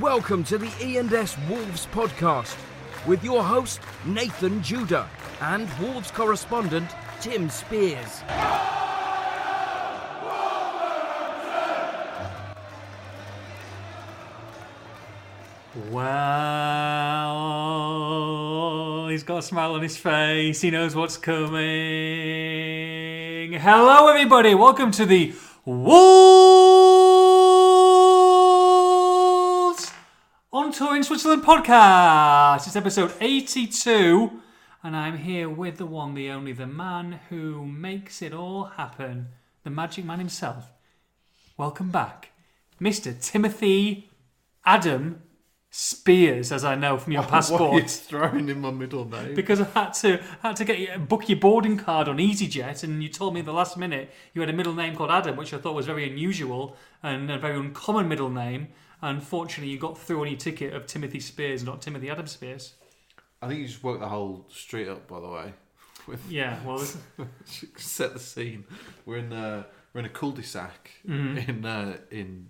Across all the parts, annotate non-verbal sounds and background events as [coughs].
Welcome to the E&S Wolves podcast with your host Nathan Judah and Wolves correspondent Tim Spears. Well, he's got a smile on his face. He knows what's coming. Hello, everybody. Welcome to the Wolves in Switzerland podcast. It's episode 82, and I'm here with the one, the only, the man who makes it all happen, the magic man himself. Welcome back, Mr. Timothy Adam Spears, as I know from your [laughs] Why are you passport. throwing in my middle name? Because I had to had to get you, book your boarding card on EasyJet, and you told me at the last minute you had a middle name called Adam, which I thought was very unusual and a very uncommon middle name. Unfortunately, you got through on your ticket of Timothy Spears, not Timothy Adam Spears. I think you just woke the whole street up. By the way, with [laughs] Yeah, well, this- [laughs] set the scene. We're in uh, we're in a cul-de-sac Mm-hmm. in uh, in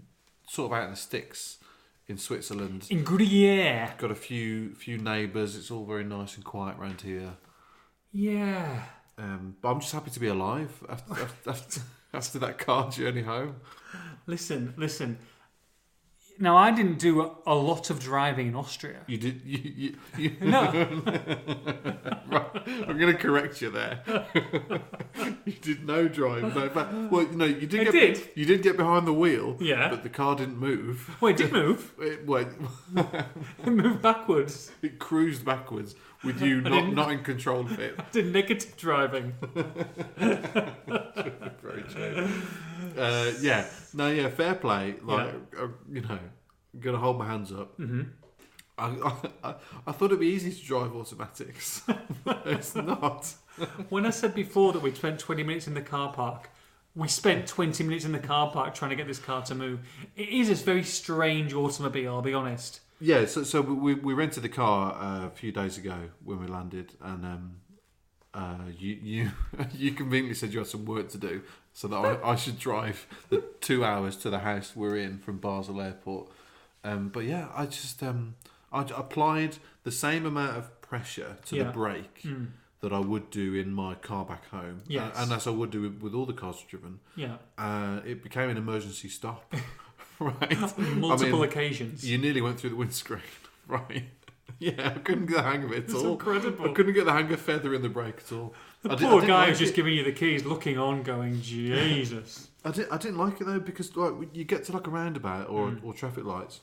sort of out in the sticks in Switzerland. in Gruyere. Got a few few neighbours. It's all very nice and quiet around here. Yeah. Um, but I'm just happy to be alive after after, after, [laughs] after that car journey home. Listen, listen. Now, I didn't do a, a lot of driving in Austria. You did you you. you [laughs] No. [laughs] right, I'm going to correct you there. [laughs] you did no drive, no. But, well, you know, you did. I get, did. You did get behind the wheel. Yeah. But the car didn't move. Well, it did move. It, wait, It moved backwards. it cruised backwards with you [laughs] not didn't- in control of it. [laughs] Did negative driving. [laughs] Very true. Uh, yeah. No. Yeah. Fair play. Like uh, you know, I'm gonna hold my hands up. Mm-hmm. I, I, I, I thought it'd be easy to drive automatics. it's not. When I said before that we spent 20 minutes in the car park, we spent 20 minutes in the car park trying to get this car to move. It is a very strange automobile, I'll be honest. Yeah, so so we we rented the car uh, a few days ago when we landed, and um, uh, you you [laughs] you conveniently said you had some work to do, so that I, [laughs] I should drive the two hours to the house we're in from Basel Airport. Um, but yeah, I just um, I applied the same amount of pressure to Yeah. the brake that I would do in my car back home, Yes. and as I would do with, with all the cars I've driven. Yeah. Uh, it became an emergency stop. [laughs] [laughs] right, [laughs] Multiple I mean, occasions. you nearly went through the windscreen, [laughs] right? Yeah, I couldn't get the hang of it at It's all. incredible. I couldn't get the hang of feathering the brake at all. The I poor didn't guy like who's just it. giving you the keys, looking on, going, Jesus. I didn't. I didn't like it though because like you get to like a roundabout or Mm. or traffic lights,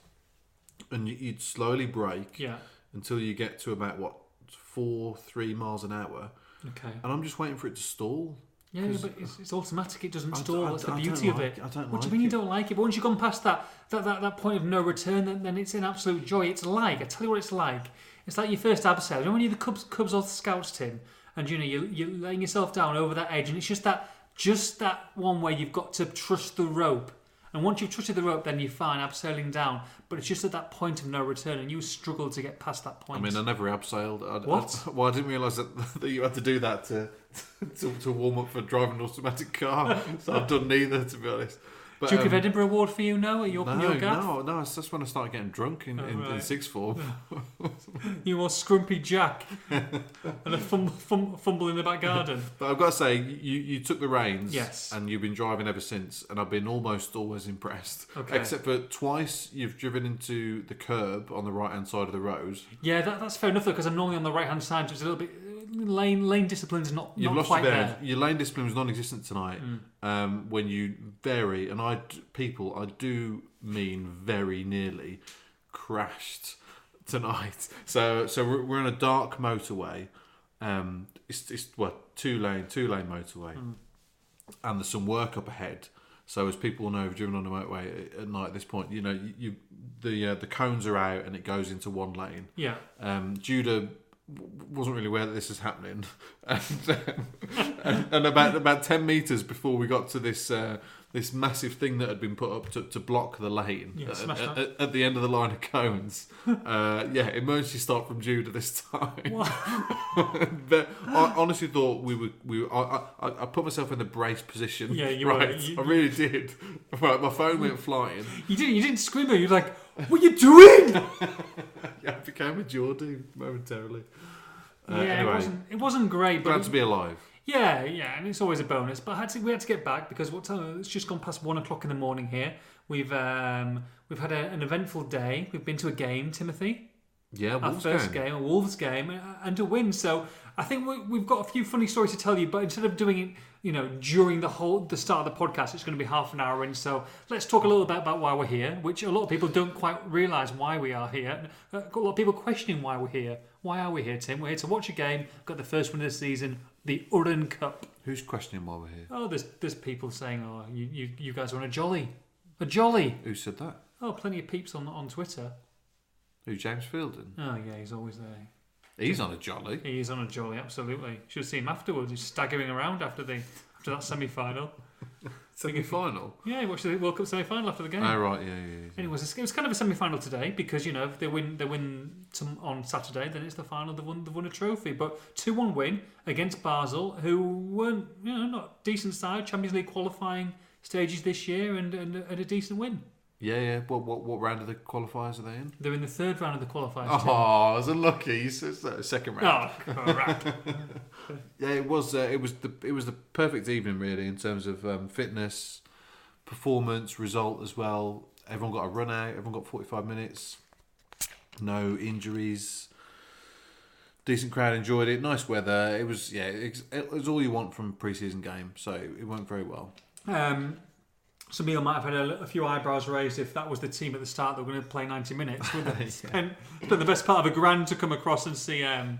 and you, you'd slowly brake Yeah. until you get to about what four, three miles an hour, Okay. and I'm just waiting for it to stall. Yeah, 'Cause- but it's, it's automatic. It doesn't I d- stall. I That's d- the I don't beauty of like- it. I don't what do like you mean you it. don't like it? But once you've gone past that, that, that, that point of no return, then, then it's an absolute joy. It's like, I tell you what it's like. It's like your first abseil. You know when you're the Cubs, Cubs or the Scouts team, and you know, you're, you're laying yourself down over that edge, and it's just that, just that one where you've got to trust the rope. And once you've trusted the rope, then you're fine, abseiling down. But it's just at that point of no return, and you struggle to get past that point. I mean, I never abseiled. I, What? I, well, I didn't realise that, [laughs] that you had to do that to, [laughs] to to warm up for driving an automatic car. [laughs] so I've done neither, to be honest. But, Duke of um, Edinburgh Award for you, no? Are you up in No, your gaff? no, no. It's just when I started getting drunk in, Oh, in, in sixth form. [laughs] You were scrumpy Jack [laughs] and a fumble, fum, fumble in the back garden. [laughs] But I've got to say, you, you took the reins, Yes. and you've been driving ever since, and I've been almost always impressed. Okay. Except for twice you've driven into the curb on the right hand side of the road. Yeah, that, that's fair enough though, because I'm normally on the right hand side, so it's a little bit lane lane discipline's not You've not lost quite your there. Your lane discipline was non-existent tonight. Mm. Um, when you very and I d- people I do mean very nearly crashed tonight. [laughs] So so we're, we're on a dark motorway. Um, it's it's what two lane two lane motorway, Mm. and there's some work up ahead. So as people know who've driven on the motorway at- night at this point, you know you, you the uh, the cones are out and it goes into one lane. Yeah, Um, Judah w- wasn't really aware that this was happening, [laughs] and, um, and, and about about ten meters before we got to this uh, this massive thing that had been put up to, to block the lane Yeah, at, at, at- at the end of the line of cones. uh, yeah, emergency stop from Judah this time. [laughs] but I honestly thought we were we were, I, I, I put myself in the brace position. Yeah, you [laughs] were. right. You- I really did. Right, my phone went flying. you didn't you didn't scream though. You're like, what are you doing? [laughs] yeah, I became a Geordie momentarily. Uh, yeah, anyway, it wasn't. It wasn't great, but glad to be alive. Yeah, yeah, and it's always a bonus. But I had to, we had to get back because what time? It's just gone past one o'clock in the morning here. We've um, we've had a, an eventful day. We've been to a game, Timothy, Yeah, our first game. game, a Wolves game, and a win. So I think we, we've got a few funny stories to tell you. But instead of doing it, you know, during the whole the start of the podcast, it's going to be half an hour in. So let's talk a little bit about why we're here, which a lot of people don't quite realise why we are here. Uh, got a lot of people questioning why we're here. Why are we here, Tim? We're here to watch a game. Got the first win of the season, the Uhrencup. Who's questioning why we're here? Oh, there's there's people saying, oh, you, you, you guys are on a jolly, a jolly. Who said that? Oh, plenty of peeps on on Twitter. Who, James Fielden? Oh yeah, he's always there. He's on a jolly. He's on a jolly, absolutely. Should seen him afterwards. He's staggering around after the after that semi final. [laughs] Semi final. Yeah, he watched the World Cup semi final after the game. Oh right, yeah, yeah. yeah. Anyways, it was kind of a semi final today because you know if they win they win tom on Saturday, then it's the final. They've won they've won a trophy, but two one win against Basel, who weren't you know not decent side Champions League qualifying stages this year, and and, and a decent win. Yeah, yeah. What, what, what round of the qualifiers are they in? They're in the third round of the qualifiers. Oh, I was unlucky. You said Second round. Oh, crap. [laughs] [laughs] Yeah, it was. Uh, it was the. It was the perfect evening, really, in terms of um, fitness, performance, result as well. Everyone got a run out. Everyone got forty-five minutes. No injuries. Decent crowd enjoyed it. Nice weather. It was. Yeah, it, it was all you want from a pre-season game. So it went very well. Um, some people might have had a, a few eyebrows raised if that was the team at the start that were going to play 90 minutes. Would they [laughs] spent, spent the best part of a grand to come across and see um,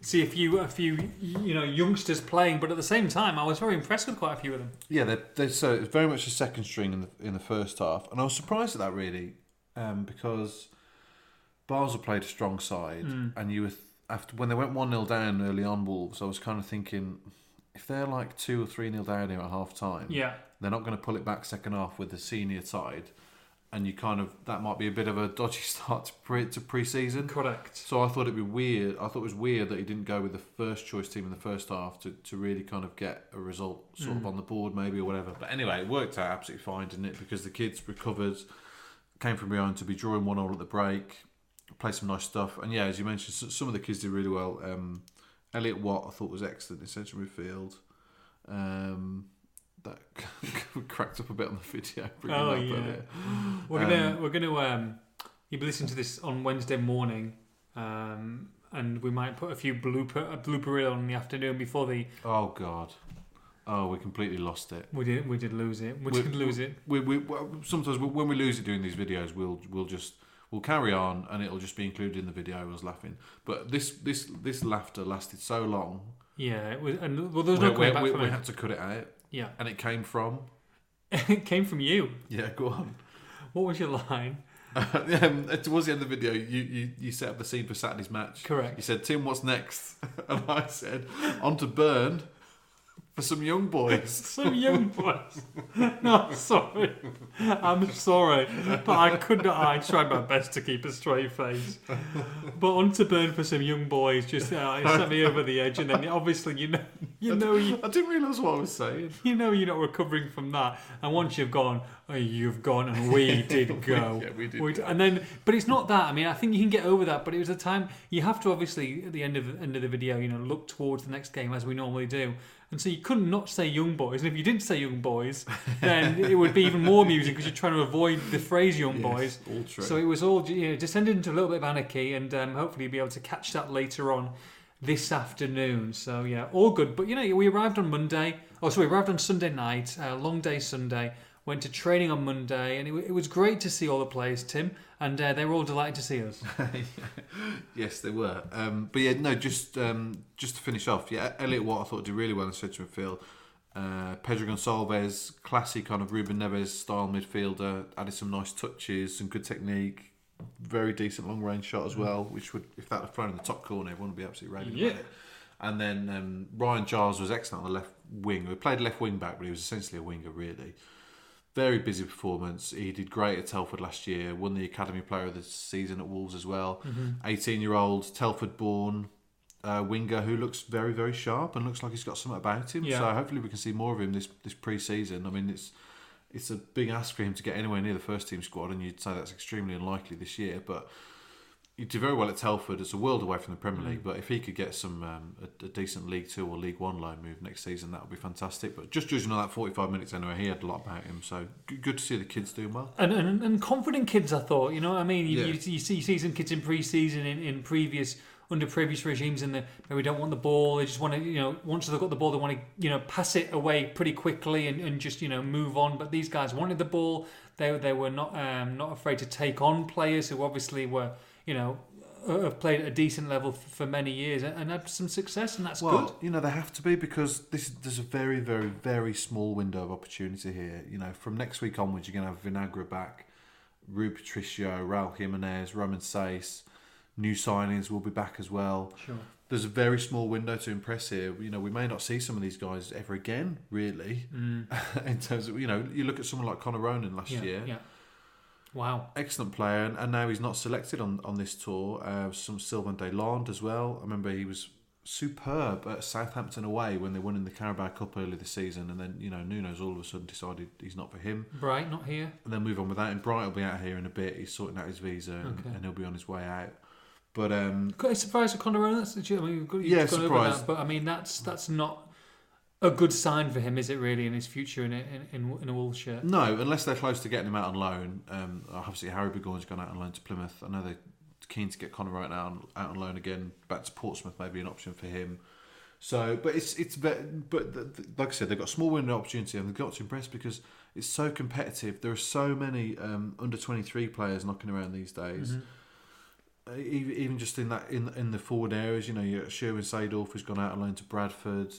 see a few a few you know youngsters playing. But at the same time, I was very impressed with quite a few of them. Yeah, they they so it's very much a second string in the in the first half, and I was surprised at that really, um, because Basel played a strong side, and you were th- after when they went one 0 down early on Wolves, I was kind of thinking if they're like two or three nil down here at half time, Yeah, they're not going to pull it back second half with the senior side, and you kind of that might be a bit of a dodgy [laughs] start to pre to pre-season. correct. So I thought it'd be weird. I thought it was weird that he didn't go with the first choice team in the first half to, to really kind of get a result sort of on the board, maybe or whatever. But anyway, it worked out absolutely fine, didn't it? Because the kids recovered, came from behind to be drawing one all at the break, play some nice stuff, and yeah, as you mentioned, some of the kids did really well. Um, Elliot Watt, I thought was excellent in central midfield. Um, that [laughs] cracked up a bit on the video. Oh, yeah. We're gonna we're gonna um, you'll be listening to this on Wednesday morning, um, and we might put a few blooper a blooper reel on in the afternoon before the Oh God. Oh, we completely lost it. we did we did lose it. We We- did lose it. we, we well, sometimes when we lose it doing these videos, we'll we'll just we'll carry on and it'll just be included in the video. I was laughing, but this this this laughter lasted so long. Yeah, it was, and well, there was no coming we- back we- from we it. had to cut it out, Yeah, and it came from [laughs] it came from you. yeah. Go on. What was your line? [laughs] um, towards the end of the video, you, you you set up the scene for Saturday's match. Correct. You said, "Tim, what's next?" [laughs] and I said, "On to Bern for some young boys." [laughs] Some young boys. [laughs] No, sorry. I'm sorry, but I could not. I tried my best to keep a straight face. But on to Bern for some young boys. Just uh, sent me over the edge, and then obviously you know, you know, you, I didn't realise what I was saying. you know, you're not recovering from that. And once you've gone, oh, you've gone, and we [laughs] did go. Yeah, we did go. And then, but it's not that. I mean, I think you can get over that. But it was a time you have to obviously at the end of end of the video, you know, look towards the next game as we normally do. And so you couldn't not say young boys. And if you didn't say young boys, then it would be even more amusing because you're trying to avoid the phrase young boys. Yes, all true. So it was all you know, descended into a little bit of anarchy, and um, hopefully you'll be able to catch that later on this afternoon. So yeah, all good. But you know, we arrived on Monday. Oh, sorry, we arrived on Sunday night. Uh, long day Sunday. Went to training on Monday, and it, it was great to see all the players, Tim, and uh, they were all delighted to see us. [laughs] Yes, they were. Um, but yeah, no, just um, just to finish off, yeah, Elliot Watt I thought did really well in central midfield. Uh, Pedro Gonçalves, classic kind of Ruben Neves style midfielder, added some nice touches, some good technique, very decent long range shot as well. Which would, if that had thrown in the top corner, everyone would be absolutely raving Yeah. about it. And then um, Ryan Giles was excellent on the left wing. We played left wing back, but he was essentially a winger, really. Very busy performance. He did great at Telford last year. Won the Academy Player of the Season at Wolves as well. Eighteen-year-old Telford-born uh, winger who looks very, very sharp and looks like he's got something about him. Yeah. So hopefully we can see more of him this this pre-season. I mean, it's it's a big ask for him to get anywhere near the first team squad, and you'd say that's extremely unlikely this year. But you do very well at Telford. It's a world away from the Premier League, but if he could get some um, a, a decent League Two or League One loan move next season, that would be fantastic. But just judging on that forty-five minutes anyway, he had a lot about him. So good, good to see the kids doing well. And, and, and confident kids, I thought. You know what I mean? You, Yeah. you, you, see, you see some kids in pre-season, in, in previous under previous regimes, and they maybe don't want the ball. They just want to, you know, once they've got the ball, they want to, you know, pass it away pretty quickly and, and just, you know, move on. But these guys wanted the ball. They they were not um, not afraid to take on players who obviously were, you know, uh, have played at a decent level for many years and, had some success, and that's Well, good. you know they have to be because this there's a very, very, very small window of opportunity here. You know, from next week onwards, you're going to have Vinagre back, Rui Patricio, Raul Jimenez, Romain Saïss. New signings will be back as well. Sure. There's a very small window to impress here. You know, we may not see some of these guys ever again, really. [laughs] in terms of, you know, you look at someone like Conor Ronan last Yeah. year. Yeah. Wow. excellent player, and, and now he's not selected on, on this tour. Uh, some Sylvain Deslandes as well. I remember he was superb at Southampton away when they won in the Carabao Cup early this season, and then you know Nuno's all of a sudden decided he's not for him, Bright, not here. and then move on with that. And Bright will be out here in a bit. He's sorting out his visa, and, Okay. and he'll be on his way out. But um, surprised with Conor. That's the I mean, you've got- you've Yeah, surprised. that, but I mean, that's that's not a good sign for him, is it? Really, in his future in a, in, in, a Wolves shirt. no, unless they're close to getting him out on loan. Um, obviously, Harry Burgoyne's gone out on loan to Plymouth. I know they're keen to get Connor right now on, out on loan again. Back to Portsmouth, maybe an option for him. So, but it's it's but the, the, like I said, they've got a small window opportunity, and they've got to impress because it's so competitive. There are so many um, under twenty three players knocking around these days. Uh, Even, even just in that in in the forward areas, you know, Sherwin Seedorf has gone out on loan to Bradford.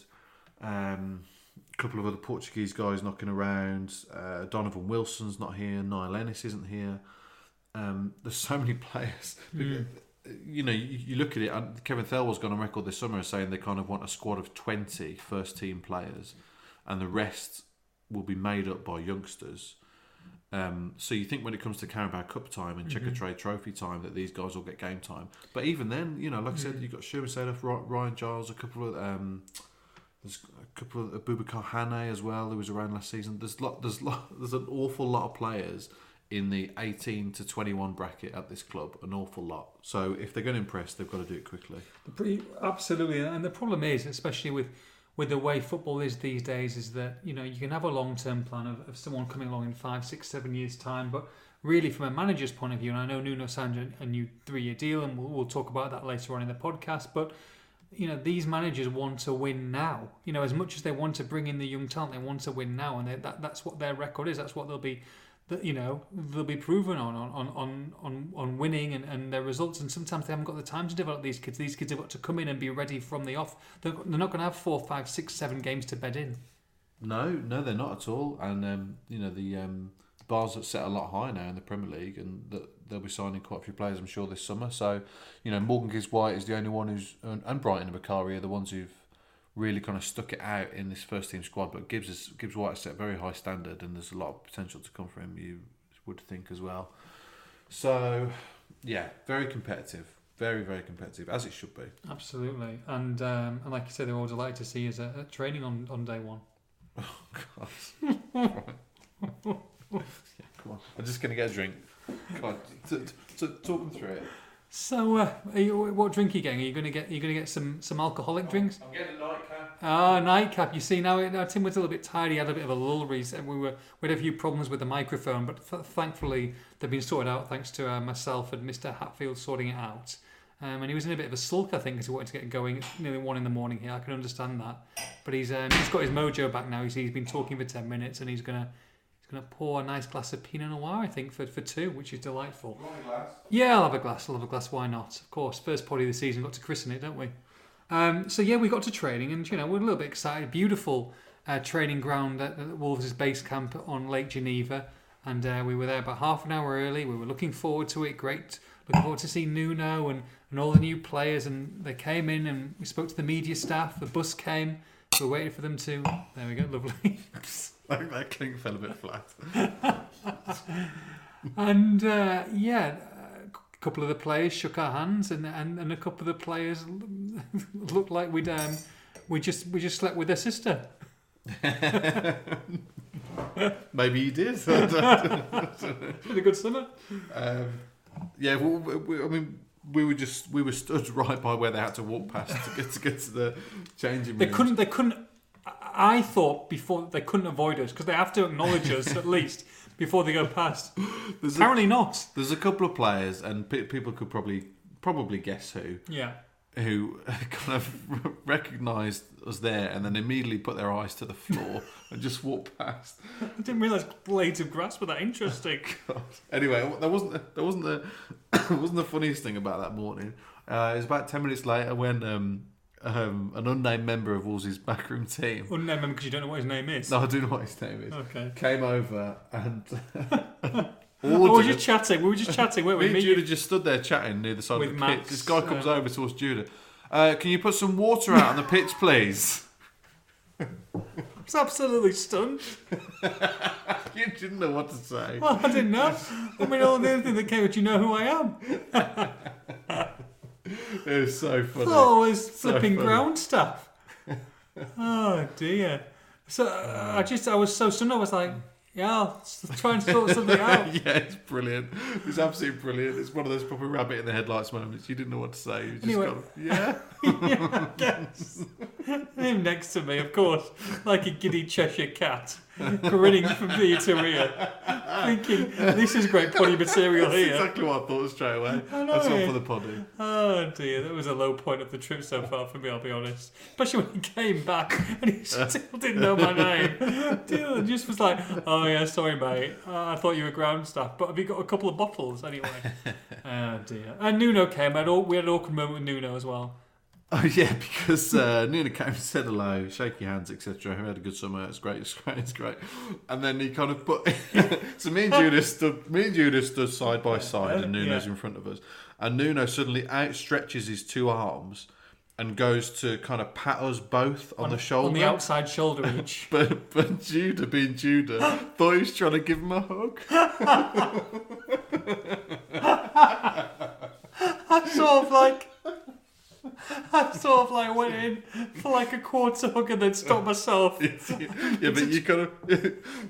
Um, a couple of other Portuguese guys knocking around. Uh, Donovan Wilson's not here. Niall Ennis isn't here. Um, there's so many [laughs] players. You know, you, you look at it. And Kevin Thelwell's gone on record this summer saying they kind of want a squad of 20 first team players, and the rest will be made up by youngsters. Um, so you think when it comes to Carabao Cup time and Checkatrade Trophy time that these guys will get game time, but even then, you know, like I said, you've got Sherwin Seedorf, Ryan Giles, a couple of um, there's couple of uh, Abubakar Hane as well who was around last season. There's lot, there's lot, [laughs] there's an awful lot of players in the 18 to 21 bracket at this club, an awful lot. So if they're going to impress, they've got to do it quickly. Pretty, absolutely, and the problem is, especially with with the way football is these days, is that you know you can have a long term plan of, of someone coming along in five, six, seven years time, but really from a manager's point of view, and I know Nuno signed a, a new three year deal, and we'll, we'll talk about that later on in the podcast, but. You know these managers want to win now. You know as much as they want to bring in the young talent, they want to win now, and they, that that's what their record is. That's what they'll be that you know they'll be proven on on on on, on winning and, and their results and sometimes they haven't got the time to develop these kids these kids have got to come in and be ready from the off they're, they're not going to have four five six seven games to bed in No, no, they're not at all. And um, you know the um, bars are set a lot higher now in the Premier League, and that they'll be signing quite a few players, I'm sure, this summer. So, you know, Morgan Gibbs White is the only one who's and, and Brighton and Bakari are the ones who've really kind of stuck it out in this first team squad. But Gibbs is, Gibbs White has set a very high standard, and there's a lot of potential to come for him. You would think as well. So, yeah, very competitive, very very competitive, as it should be. absolutely and um, and like you said they're all delighted to see us at, at training on, on day one [laughs] Oh God! [laughs] Come on, I'm just gonna get a drink. Come on, t- t- t- talk them through it. so uh, are you, what drink are you getting are you going to get are you going to get some some alcoholic drinks I'm getting a nightcap. Ah, nightcap. You see, now, now Tim was a little bit tired. He had a bit of a lull recent. We were we had a few problems with the microphone, but th- thankfully they've been sorted out thanks to uh, myself and Mr. Hatfield sorting it out. Um, and he was in a bit of a sulk, I think, because he wanted to get going. It's nearly one in the morning here. I can understand that, but he's um, he's got his mojo back now. He's, he's been talking for ten minutes, and he's gonna he's gonna pour a nice glass of Pinot Noir, I think, for for two, which is delightful. Yeah, I'll have a glass. I'll have a glass. Why not? Of course, first party of the season. Got to christen it, don't we? Um, so yeah, we got to training, and you know we're a little bit excited. Beautiful uh, training ground at, at Wolves' base camp on Lake Geneva, and uh, we were there about half an hour early. We were looking forward to it. Great, looking forward to seeing Nuno and, and all the new players. And they came in, and we spoke to the media staff. The bus came. We were waiting for them to. There we go, [laughs] lovely. Like that cling fell a bit flat. [laughs] and uh, yeah, a couple of the players shook our hands, and and, and a couple of the players [laughs] looked like we'd um, we just we just slept with their sister. [laughs] Maybe he did. Had a good summer. um, yeah, well, we, we- I mean, we were just we were stood right by where they had to walk past to get to get to the changing They rooms. couldn't. They couldn't. I thought before they couldn't avoid us because they have to acknowledge us at [laughs] least before they go past. There's a, Apparently not. there's a couple of players, and pe- people could probably probably guess who Yeah. who [laughs] kind of [laughs] recognised us there, and then immediately put their eyes to the floor and just walked past. I didn't realise blades of grass were that interesting. Anyway, that wasn't that wasn't the [coughs] wasn't the funniest thing about that morning. Uh, it was about ten minutes later when um, um, an unnamed member of Wolves' backroom team. Unnamed member because you don't know what his name is. No, I do know what his name is. Okay. Came over and [laughs] Oh, we were just chatting. We were just chatting, weren't we? [laughs] and Me, you- Judah just stood there chatting near the side With of the pitch. This guy comes uh, over towards Judah. Uh, can you put some water out on the pitch, please? [laughs] I was absolutely stunned. You didn't know what to say. Well, I didn't know. I mean, all the other thing that came, do you know who I am? [laughs] It was so funny. Oh, it's So flipping funny. ground stuff. [laughs] Oh dear. So uh, I just, I was so stunned. I was like, yeah, I'll try and sort something [laughs] out. yeah, it's brilliant. It's absolutely brilliant. It's one of those proper rabbit in the headlights moments. You didn't know what to say. You just Anyway. got, yeah. yeah, I guess. Him next to me, of course, like a giddy Cheshire cat, [laughs] grinning from ear to ear, thinking, this is great potty material That's here. exactly what I thought straight away. I know That's all for the poddy. Oh dear, that was a low point of the trip so far for me, I'll be honest. Especially when he came back and he [laughs] still didn't know my name. Dylan just was like, oh yeah, sorry mate, uh, I thought you were ground staff, but have you got a couple of bottles anyway? [laughs] oh dear. And Nuno came, and we had an awkward moment with Nuno as well. [laughs] Oh yeah, because uh, Nina came, and said hello, shake your hands, etc. Who had a good summer? It's great, it's great, it's great. And then he kind of put. [laughs] so me and Judah [laughs] stood, me and Judah stood side by side, and Nuno's Yeah. in front of us. And Nuno suddenly outstretches his two arms and goes to kind of pat us both on, the shoulder. On the outside shoulder each. But but Judah, being Judah, thought he was trying to give him a hug. I'm sort of like. [laughs] I sort of like went in for like a quarter hug and then stopped myself. [laughs] yeah, but you [laughs] kind of,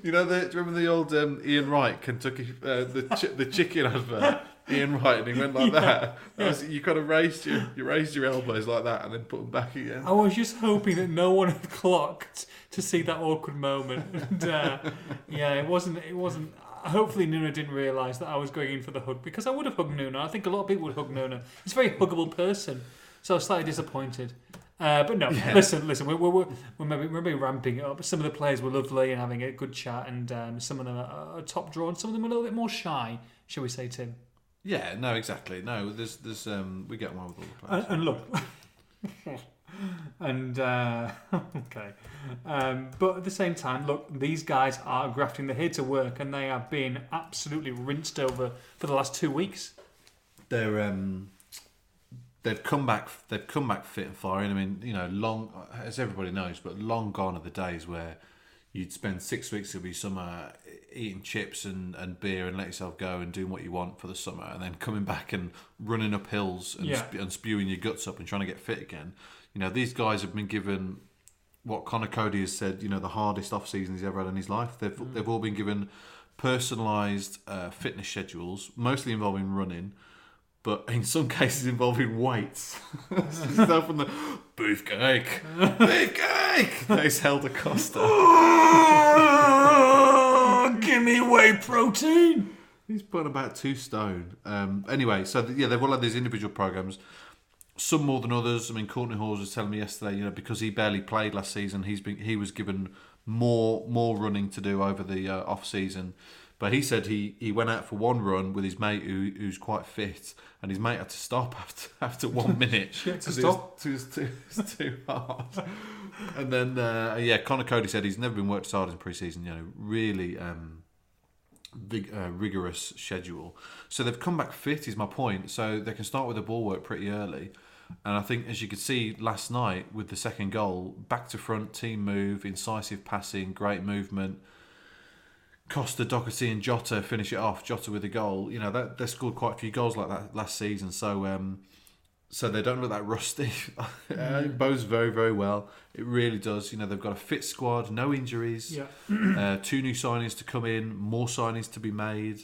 you know, the, do you remember the old um, Ian Wright Kentucky uh, the chi- the chicken advert? Ian Wright, and he went like that. that was, you kind of raised your you raised your elbows like that, and then put them back again. I was just hoping that no one had clocked to see that awkward moment. And uh, yeah, it wasn't. It wasn't. Hopefully, Nuno didn't realise that I was going in for the hug because I would have hugged Nuno. I think a lot of people would hug Nuno. He's a very huggable person, so I was slightly disappointed. Uh, but no, listen, listen. We're, we're, we're, maybe, we're maybe ramping it up. Some of the players were lovely and having a good chat, and um, some of them are, are top draw, and some of them are a little bit more shy, shall we say, Tim? Yeah, no, exactly. No, there's there's um, we get one with all the And, players. and look, [laughs] and uh, [laughs] okay, um, but at the same time, look, these guys are grafting. They're here to work, and they have been absolutely rinsed over for the last two weeks. They're um, they've come back. They've come back fit and firing. I mean, you know, long as everybody knows, but long gone are the days where you'd spend six weeks of your summer eating chips and, and beer and let yourself go and doing what you want for the summer, and then coming back and running up hills and, Yeah. spe- and spewing your guts up and trying to get fit again. You know, these guys have been given what Conor Coady has said. You know, the hardest off season he's ever had in his life. They've they've all been given personalised uh, fitness schedules, mostly involving running but in some cases involving weights. [laughs] Stuff from the beefcake, beefcake. They Helder Costa. [laughs] give me whey protein. He's put about two stone. Um, anyway, so th- yeah, they've all had these individual programs. Some more than others. I mean, Kortney Hause was telling me yesterday, you know, because he barely played last season, he's been he was given more more running to do over the uh, off season. But he said he, he went out for one run with his mate who, who's quite fit, and his mate had to stop [laughs] after after one minute [laughs] She had it stop? was, it was too, it was too hard. [laughs] And then uh, yeah, Conor Coady said he's never been worked as hard in pre-season. You know, really. Um, big uh, rigorous schedule. So they've come back fit is my point. So they can start with the ball work pretty early. And I think as you could see last night with the second goal, back to front team move, incisive passing, great movement. Costa, Doherty, and Jota finish it off. Jota with a goal. You know that they scored quite a few goals like that last season. So um, so they don't look that rusty. [laughs] Mm. it bodes very, very well. It really does. You know, they've got a fit squad, no injuries, Yeah. uh, two new signings to come in, more signings to be made.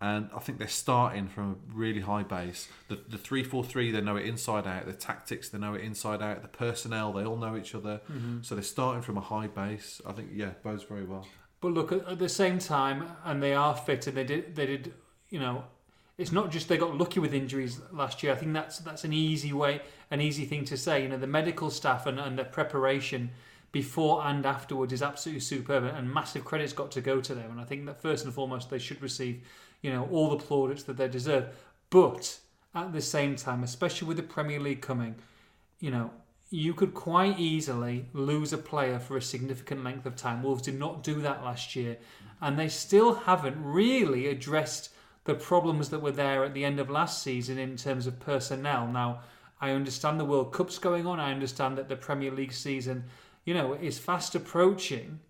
And I think they're starting from a really high base. The the three four three, they know it inside out. The tactics, they know it inside out. The personnel, they all know each other. So they're starting from a high base. I think yeah, bodes very well. But look, at, at the same time, and they are fit, and they did, they did, you know, it's not just they got lucky with injuries last year. I think that's that's an easy way, an easy thing to say. You know, the medical staff and, and the preparation before and afterwards is absolutely superb, and massive credit's got to go to them. And I think that first and foremost, they should receive, you know, all the plaudits that they deserve. But at the same time, especially with the Premier League coming, you know, you could quite easily lose a player for a significant length of time. Wolves did not do that last year, and they still haven't really addressed the problems that were there at the end of last season in terms of personnel. Now, I understand the World Cup's going on. I understand that the Premier League season, you know, is fast approaching.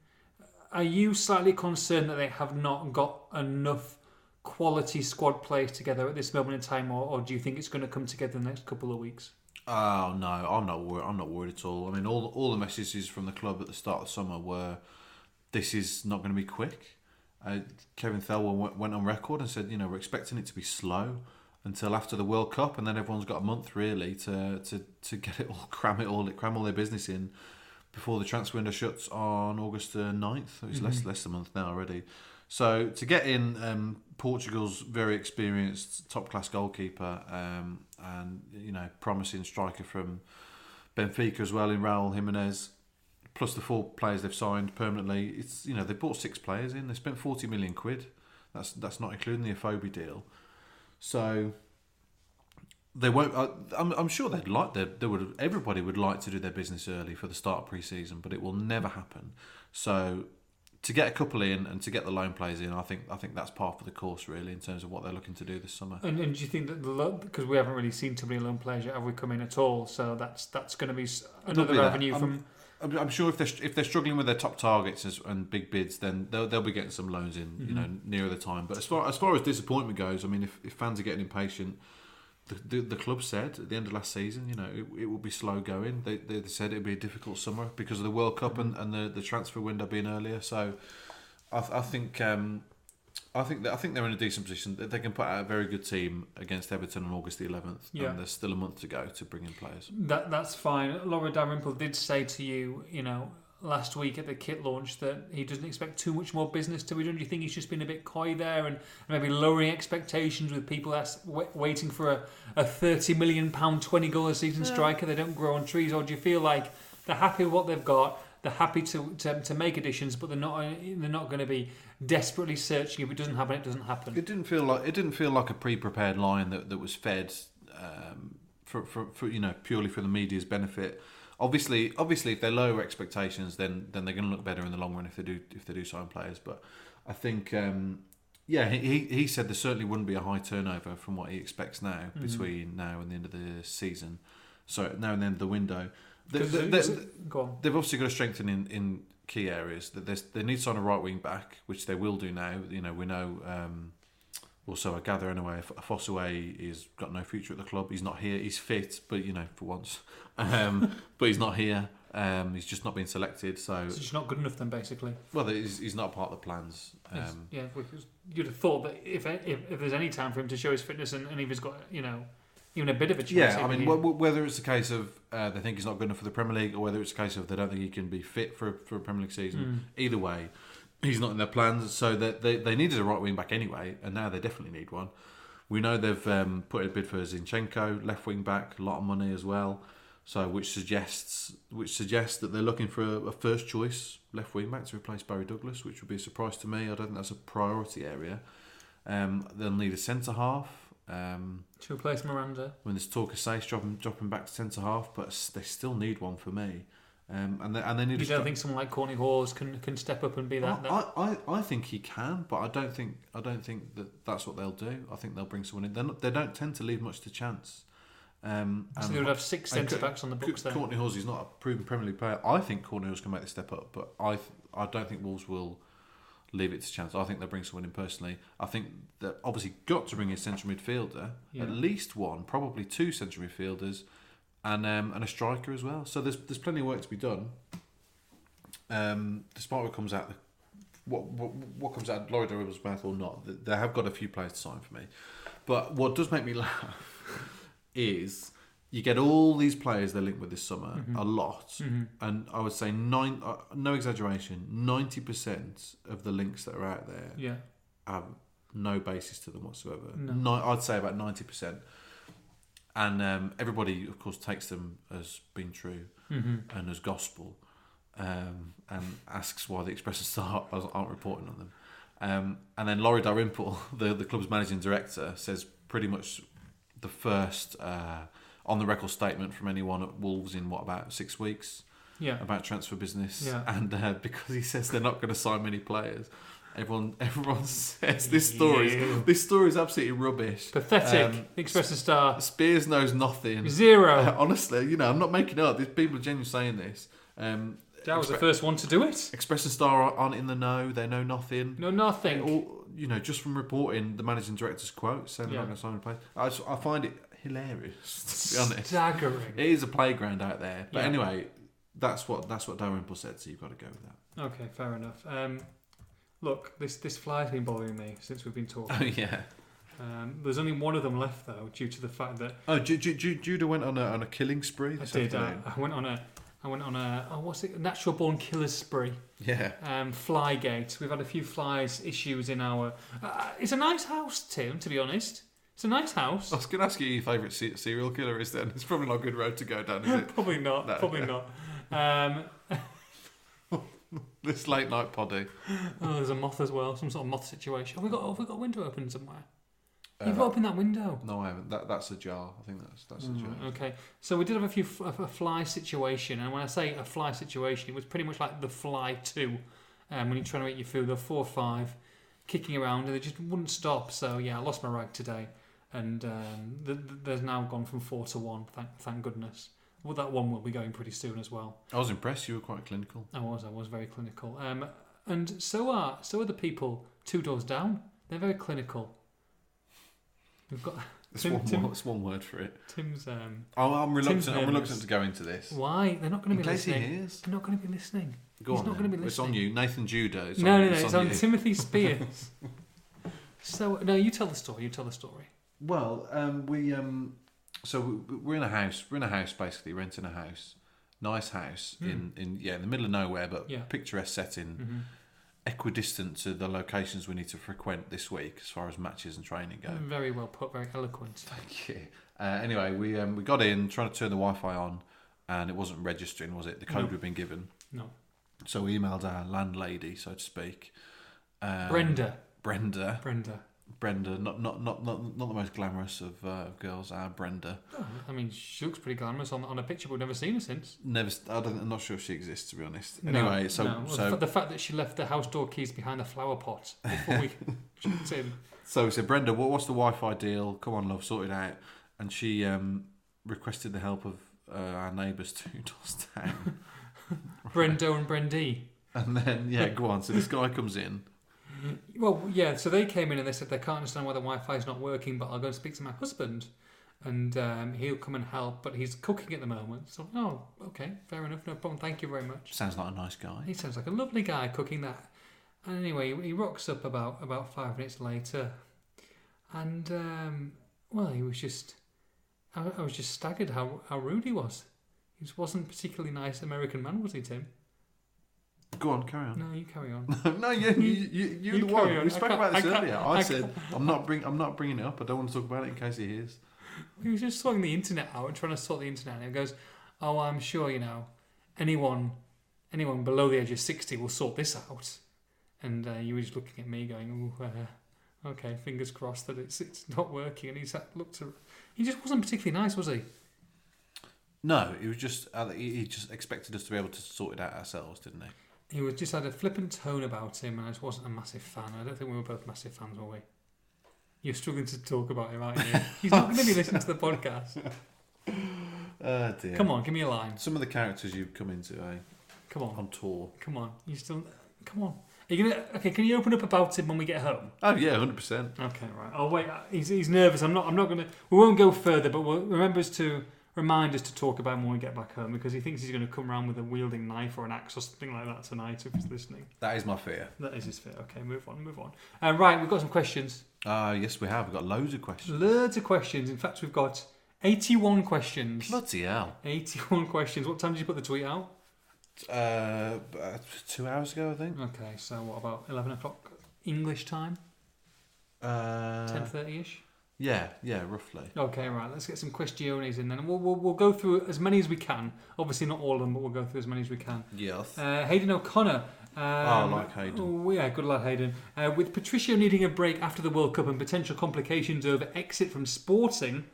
Are you slightly concerned that they have not got enough quality squad players together at this moment in time, or, or do you think it's going to come together in the next couple of weeks? Oh no, I'm not worried. I'm not worried at all. I mean, all all the messages from the club at the start of the summer were, "This is not going to be quick." Uh, Kevin Thelwell went, went on record and said, "You know, we're expecting it to be slow until after the World Cup, and then everyone's got a month really to to, to get it all, [laughs] cram it all, cram all their business in before the transfer window shuts on August the 9th. It's less less than a month now already. So to get in um, Portugal's very experienced top class goalkeeper um, and you know promising striker from Benfica as well in Raul Jimenez, plus the four players they've signed permanently. It's you know they bought six players in. They spent forty million quid. That's that's not including the Afobe deal. So they won't. Uh, I'm, I'm sure they'd like they, they would. Everybody would like to do their business early for the start of pre-season, but it will never happen. So to get a couple in and to get the loan players in, I think I think that's part of the course really in terms of what they're looking to do this summer. And, and do you think that the because we haven't really seen too many loan players yet, have we come in at all? So that's that's going to be another be avenue I'm- from. I'm, sure if they're if they're struggling with their top targets and big bids, then they'll, they'll be getting some loans in, you mm-hmm. know, nearer the time. But as far as far as disappointment goes, I mean, if, if fans are getting impatient, the, the, the club said at the end of last season, you know, it, it will be slow going. They, they said it would be a difficult summer because of the World Cup and, and the, the transfer window being earlier. So, I, th- I think um, I think that I think they're in a decent position. They can put out a very good team against Everton on August the 11th, Yeah. and there's still a month to go to bring in players. That that's fine. Laurie Dalrymple did say to you, you know, last week at the kit launch that he doesn't expect too much more business to be done. Do you think he's just been a bit coy there and maybe lowering expectations with people that's w- waiting for a, a thirty million pound, twenty goal a season striker? They don't grow on trees, or do you feel like they're happy with what they've got? They're happy to, to, to make additions, but they're not they're not going to be desperately searching. If it doesn't happen, it doesn't happen. It didn't feel like it didn't feel like a pre-prepared line that, that was fed um, for, for, for you know purely for the media's benefit. Obviously, obviously, if they're lower expectations, then then they're going to look better in the long run if they do if they do sign players. But I think, um, yeah, he he said there certainly wouldn't be a high turnover from what he expects now between now and the end of the season. So now and the end of the window. They, they, they, they've obviously got to strengthen in, in key areas. That they need to sign a right wing back, which they will do now. You know, we know. Um, also, I gather anyway, Fossaway is got no future at the club. He's not here. He's fit, but you know, for once, [laughs] um, but he's not here. Um, he's just not been selected. So, It's just not good enough then, basically. well, he's, he's not part of the plans. Um, yeah, you'd have thought that if, if if there's any time for him to show his fitness and, and if he's got you know even a bit of a chance. Yeah, I mean, he- wh- wh- whether it's a case of uh, they think he's not good enough for the Premier League, or whether it's a case of they don't think he can be fit for for a Premier League season, either way, he's not in their plans. So that they, they needed a right wing back anyway, and now they definitely need one. We know they've um, put a bid for Zinchenko, left wing back, a lot of money as well. So which suggests which suggests that they're looking for a, a first choice left wing back to replace Barry Douglas, which would be a surprise to me. I don't think that's a priority area. Um, they'll need a centre half. Um, to replace Miranda. when there's talk of Saïss dropping dropping back to centre half, but they still need one for me. Um, and they, and they need. You don't stri- think someone like Kortney Hause can can step up and be that? that I, I, I think he can, but I don't think I don't think that that's what they'll do. I think they'll bring someone in. They're not, they don't tend to leave much to chance. Um, so they would have six centre backs on the books then. Kortney Hause is not a proven Premier League player. I think Kortney Hause can make the step up, but I th- I don't think Wolves will leave it to chance. I think they'll bring someone in personally. I think that obviously got to bring a central midfielder, Yeah. at least one, probably two central midfielders, and um, and a striker as well. So there's there's plenty of work to be done. Um, despite what comes out, what what, what comes out, Laurie Durham's mouth or not, they have got a few players to sign for me. But what does make me [laughs] laugh is you get all these players they're linked with this summer, a lot, and I would say nine, uh, no exaggeration, ninety percent of the links that are out there Yeah. have no basis to them whatsoever. No. Ni- I'd say about ninety percent, and um, everybody, of course, takes them as being true Mm-hmm. and as gospel, um, and asks why the Express and [laughs] aren't aren't reporting on them. Um, and then Laurie Dalrymple, [laughs] the the club's managing director, says pretty much the first uh, on the record statement from anyone at Wolves in what about six weeks Yeah. about transfer business, Yeah. and uh, [laughs] because he says they're not going to sign many players, everyone [laughs] everyone says this story this story is absolutely rubbish. Pathetic. Um, Express a star. Spears knows nothing. Zero. Uh, honestly, you know, I'm not making up. These people are genuinely saying this. Um, That was the first one to do it. Express and Star aren't in the know. They know nothing. No, nothing. All, you know, just from reporting the managing director's quote saying they're not going to sign a player. I, I find it hilarious, [laughs] to be honest. Staggering. It is a playground out there. But Yeah. anyway, that's what that's what Dalrymple said. So you've got to go with that. Okay, fair enough. Um, look, this this fly's been bothering me since we've been [laughs] talking. Oh yeah. Um, there's only one of them left though, due to the fact that Oh, Ju- Ju- Ju- Judah went on a on a killing spree I this did. I, afternoon. I went on a, I went on a, oh, what's it? Natural born killer's spree. Yeah. Um, Flygate. We've had a few flies issues in our. Uh, it's a nice house, Tim. To be honest, it's a nice house. I was going to ask you your favourite se- serial killer is. Then it's probably not a good road to go down, is it? [laughs] Probably not. No. Probably not. Um, this late night poddy. [laughs] oh, there's a moth as well. Some sort of moth situation. Have we got? Have we got a window open somewhere? Uh, You've opened that window. No, I haven't. That that's a jar. I think that's that's a jar. Mm, okay, so we did have a few f- a fly situation, and when I say a fly situation, it was pretty much like the fly two. Um, when you're trying to eat your food, there were four or five kicking around, and they just wouldn't stop. So yeah, I lost my rag today, and um, th- th- there's now gone from four to one. Thank thank goodness. Well, that one will be going pretty soon as well. I was impressed. You were quite clinical. I was, I was very clinical. Um, and so are so are the people two doors down. They're very clinical. We've got [laughs] It's Tim- one, Tim- word, it's one word for it. Tim's. Um, Oh, I'm reluctant. I'm reluctant to go into this. why they're not going to be case he listening? hears. They're not going to be listening. Go He's on. not gonna then. be It's on listening. you, Nathan Judah. It's no, on, no, no, it's it's on on you. Timothy [laughs] Spears. so no, you tell the story. You tell the story. Well, um, we um, so we- we're in a house. We're in a house basically, renting a house, nice house in in yeah in the middle of nowhere, but. Yeah. picturesque setting, Mm-hmm. equidistant to the locations we need to frequent this week as far as matches and training go. Very well put. Very eloquent. Thank you. Uh, anyway, we um, we got in trying to turn the Wi-Fi on, and it wasn't registering, was it? The code No. we'd been given. No, So we emailed our landlady, so to speak. Um, Brenda. Brenda. Brenda. Brenda. Not not not not, not the most glamorous of uh, girls. Our Brenda. Oh, I mean, she looks pretty glamorous on, on a picture, but we've never seen her since. Never. I don't, I'm not sure if she exists to be honest. No, Anyway, so no. So the, fact that she left the house door keys behind the flower pot before we [laughs] jumped in. so we said, Brenda, what, what's the Wi-Fi deal? Come on, love, sort it out. And she um, requested the help of uh, our neighbours two [laughs] doors down. [laughs] Brendo and Brendy. and then yeah, go on. So this guy comes in. Well, yeah, so they came in and they said they can't understand why the Wi Fi is not working, but I'll go and speak to my husband and um, he'll come and help, but he's cooking at the moment. So, oh, okay, fair enough, no problem, thank you very much. Sounds like a nice guy. He sounds like a lovely guy cooking that. And anyway, he rocks up about, about five minutes later and, um, well, he was just, I, I was just staggered how, how rude he was. He just wasn't a particularly nice American man, was he, Tim? Go on, carry on. No, you carry on. [laughs] no, you, you, you, you're You the one. on. We spoke about this I earlier. I, I said I'm not bring, I'm not bringing it up. I don't want to talk about it in case he hears. [laughs] He was just sorting the internet out and trying to sort the internet. And he goes, "Oh, I'm sure you know, anyone, anyone below the age of sixty will sort this out." And uh, you were just looking at me, going, "Ooh, uh, okay, fingers crossed that it's it's not working." And he sat, looked, he just wasn't particularly nice, was he? No, it was just uh, he he just expected us to be able to sort it out ourselves, didn't he? He was just had a flippant tone about him, and I just wasn't a massive fan. I don't think we were both massive fans, were we? You're struggling to talk about him, aren't you? [laughs] He's not going to be listening to the podcast. [laughs] Oh dear. Come on, give me a line. Some of the characters you've come into, eh? Come on. On tour. Come on, you still. Come on. Are you gonna? Okay, can you open up about him when we get home? Oh yeah, hundred percent. Okay, right. Oh wait, he's, he's nervous. I'm not. I'm not gonna. We won't go further, but we'll remember us to remind us to talk about him when we get back home because he thinks he's going to come around with a wielding knife or an axe or something like that tonight if he's listening. That is my fear. That is his fear. Okay, move on. Move on. Uh, right, we've got some questions. Uh, yes, we have. We've got loads of questions. Loads of questions. In fact, we've got 81 questions. Bloody hell. 81 questions. What time did you put the tweet out? Uh, uh, two hours ago, I think. Okay, so what about 11 o'clock English time? Uh, 10.30 ish? Yeah, yeah, roughly. Okay, right. Let's get some questiones in then. and We'll, we'll, we'll go through as many as we can. Obviously, not all of them, but we'll go through as many as we can. Yes. Uh, Hayden O'Connor. Um, Oh, like Hayden. Oh, yeah, good lad, Hayden. Uh, with Patricio needing a break after the World Cup and potential complications over exit from sporting,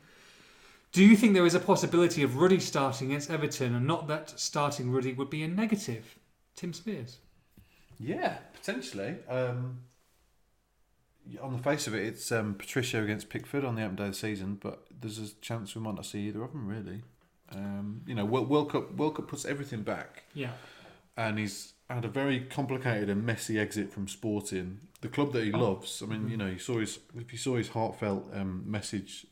do you think there is a possibility of Ruddy starting against Everton and not that starting Ruddy would be a negative? Tim Spiers. Yeah, potentially. Um, on the face of it, it's um, Patricio against Pickford on the opening day of the season, but there's a chance we might not see either of them really. Um, you know, World, World Cup World Cup puts everything back, Yeah. and he's had a very complicated and messy exit from Sporting, the club that he loves. I mean, you know, you saw his if you saw his heartfelt um, message,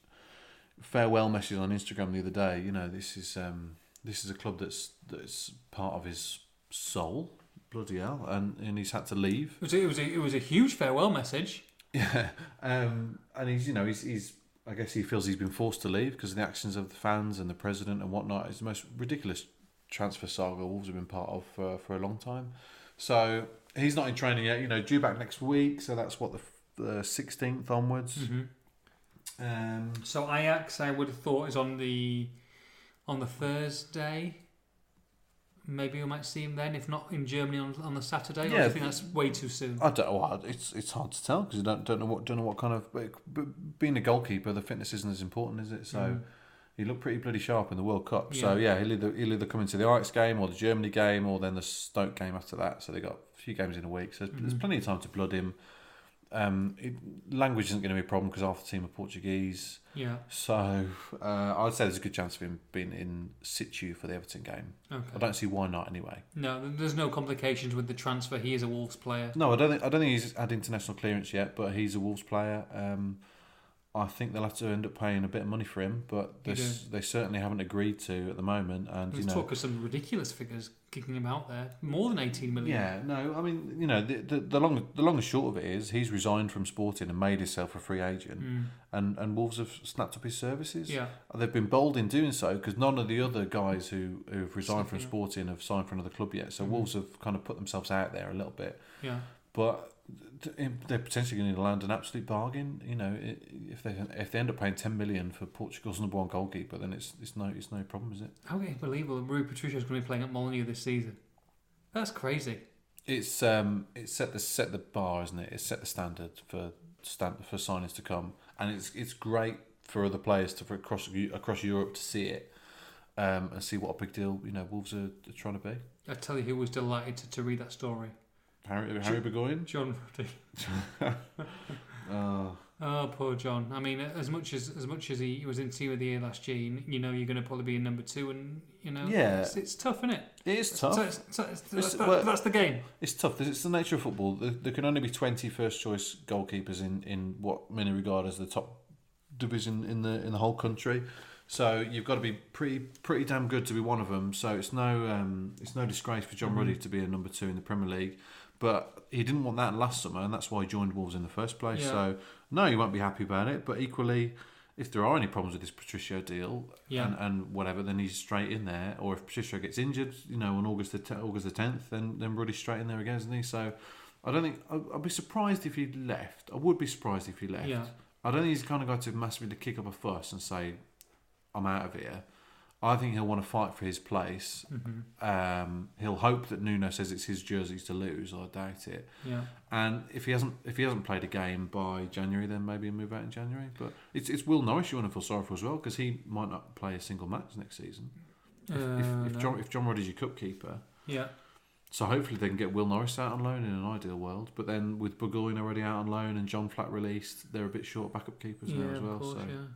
farewell message on Instagram the other day. You know, this is um, this is a club that's that's part of his soul. Bloody hell, and and he's had to leave. It was, a, it, was a, it was a huge farewell message. Yeah, [laughs] um, and he's you know he's, he's I guess he feels he's been forced to leave because of the actions of the fans and the president and whatnot. It's the most ridiculous transfer saga Wolves have been part of for, for a long time. So he's not in training yet. You know, due back next week. So that's what the sixteenth onwards. Mm-hmm. Um, So Ajax, I would have thought, is on the on the Thursday. Maybe we might see him then, if not in Germany on, on the Saturday. Or do Yeah, you think that's way too soon? I don't. Well, it's it's hard to tell because you don't don't know what don't know what kind of. But being a goalkeeper, the fitness isn't as important, is it? So. Mm. He looked pretty bloody sharp in the World Cup. So yeah, he'll either he'll either come into the Ajax game or the Germany game or then the Stoke game after that. So they got a few games in a week. So there's, there's Mhm. plenty of time to blood him. Um, it, language isn't going to be a problem because half the team are Portuguese. Yeah. So uh, I'd say there's a good chance of him being in situ for the Everton game. I don't see why not anyway. No, there's no complications with the transfer. He is a Wolves player. No, I don't think I don't think he's had international clearance yet, but he's a Wolves player. Um, I think they'll have to end up paying a bit of money for him, but they, they certainly haven't agreed to at the moment. And There's you know, talk of some ridiculous figures kicking him out there. More than 18 million. yeah, no, I mean, you know, the, the the long the long and short of it is he's resigned from Sporting and made himself a free agent, Mm. and and Wolves have snapped up his services. Yeah. They've been bold in doing so because none of the other guys who who've resigned from. Sporting have signed for another club yet. So Mhm. Wolves have kind of put themselves out there a little bit. Yeah. but they're potentially going to land an absolute bargain. You know, if they if they end up paying ten million for Portugal's number one goalkeeper, then it's it's no it's no problem, is it? How unbelievable Rui Patricio is going to be playing at Molyneux this season. That's crazy. It's um it's set the set the bar, isn't it? It's set the standard for stand for signings to come, and it's it's great for other players to for across across Europe to see it. Um, and see what a big deal you know Wolves are, are trying to be. I tell you who was delighted to, to read that story. Harry Harry Burgoyne. John Ruddy. [laughs] Oh, Oh, poor John. I mean, as much as as much as he was in team of the year last year, you, you know you're going to probably be in number two, and you know, Yeah. it's, it's tough, isn't it? it is tough. So it's, so it's, It's- that- well- that's the game. It's tough. It's the nature of football. There, there can only be 20 first choice goalkeepers in, in what many regard as the top division in the in the whole country. So you've got to be pretty pretty damn good to be one of them. So it's no um, it's no disgrace for John Mhm. Ruddy to be a number two in the Premier League. But he didn't want that last summer, and that's why he joined Wolves in the first place. Yeah. So no, he won't be happy about it. But equally, if there are any problems with this Patricio deal Yeah. and, and whatever, then he's straight in there. Or if Patricio gets injured, you know, on August the te- August the tenth, then then Ruddy's straight in there again, isn't he? So I don't think I'd, I'd be surprised if he left. I would be surprised if he left. Yeah. I don't think he's the kind of guy to massively to kick up a fuss and say, "I'm out of here." I think he'll want to fight for his place. hmm Um, he'll hope that Nuno says it's his jerseys to lose. I doubt it. Yeah. And if he hasn't, if he hasn't played a game by January, then maybe he'll move out in January. But it's it's Will Norris you want to feel sorry for as well because he might not play a single match next season. If, Uh, if, if no. John if John Ruddy's your cup keeper, Yeah. so hopefully they can get Will Norris out on loan in an ideal world. But then with Burgoyne already out on loan and Jon Flatt released, they're a bit short backup keepers yeah, now as well. of course, so yeah.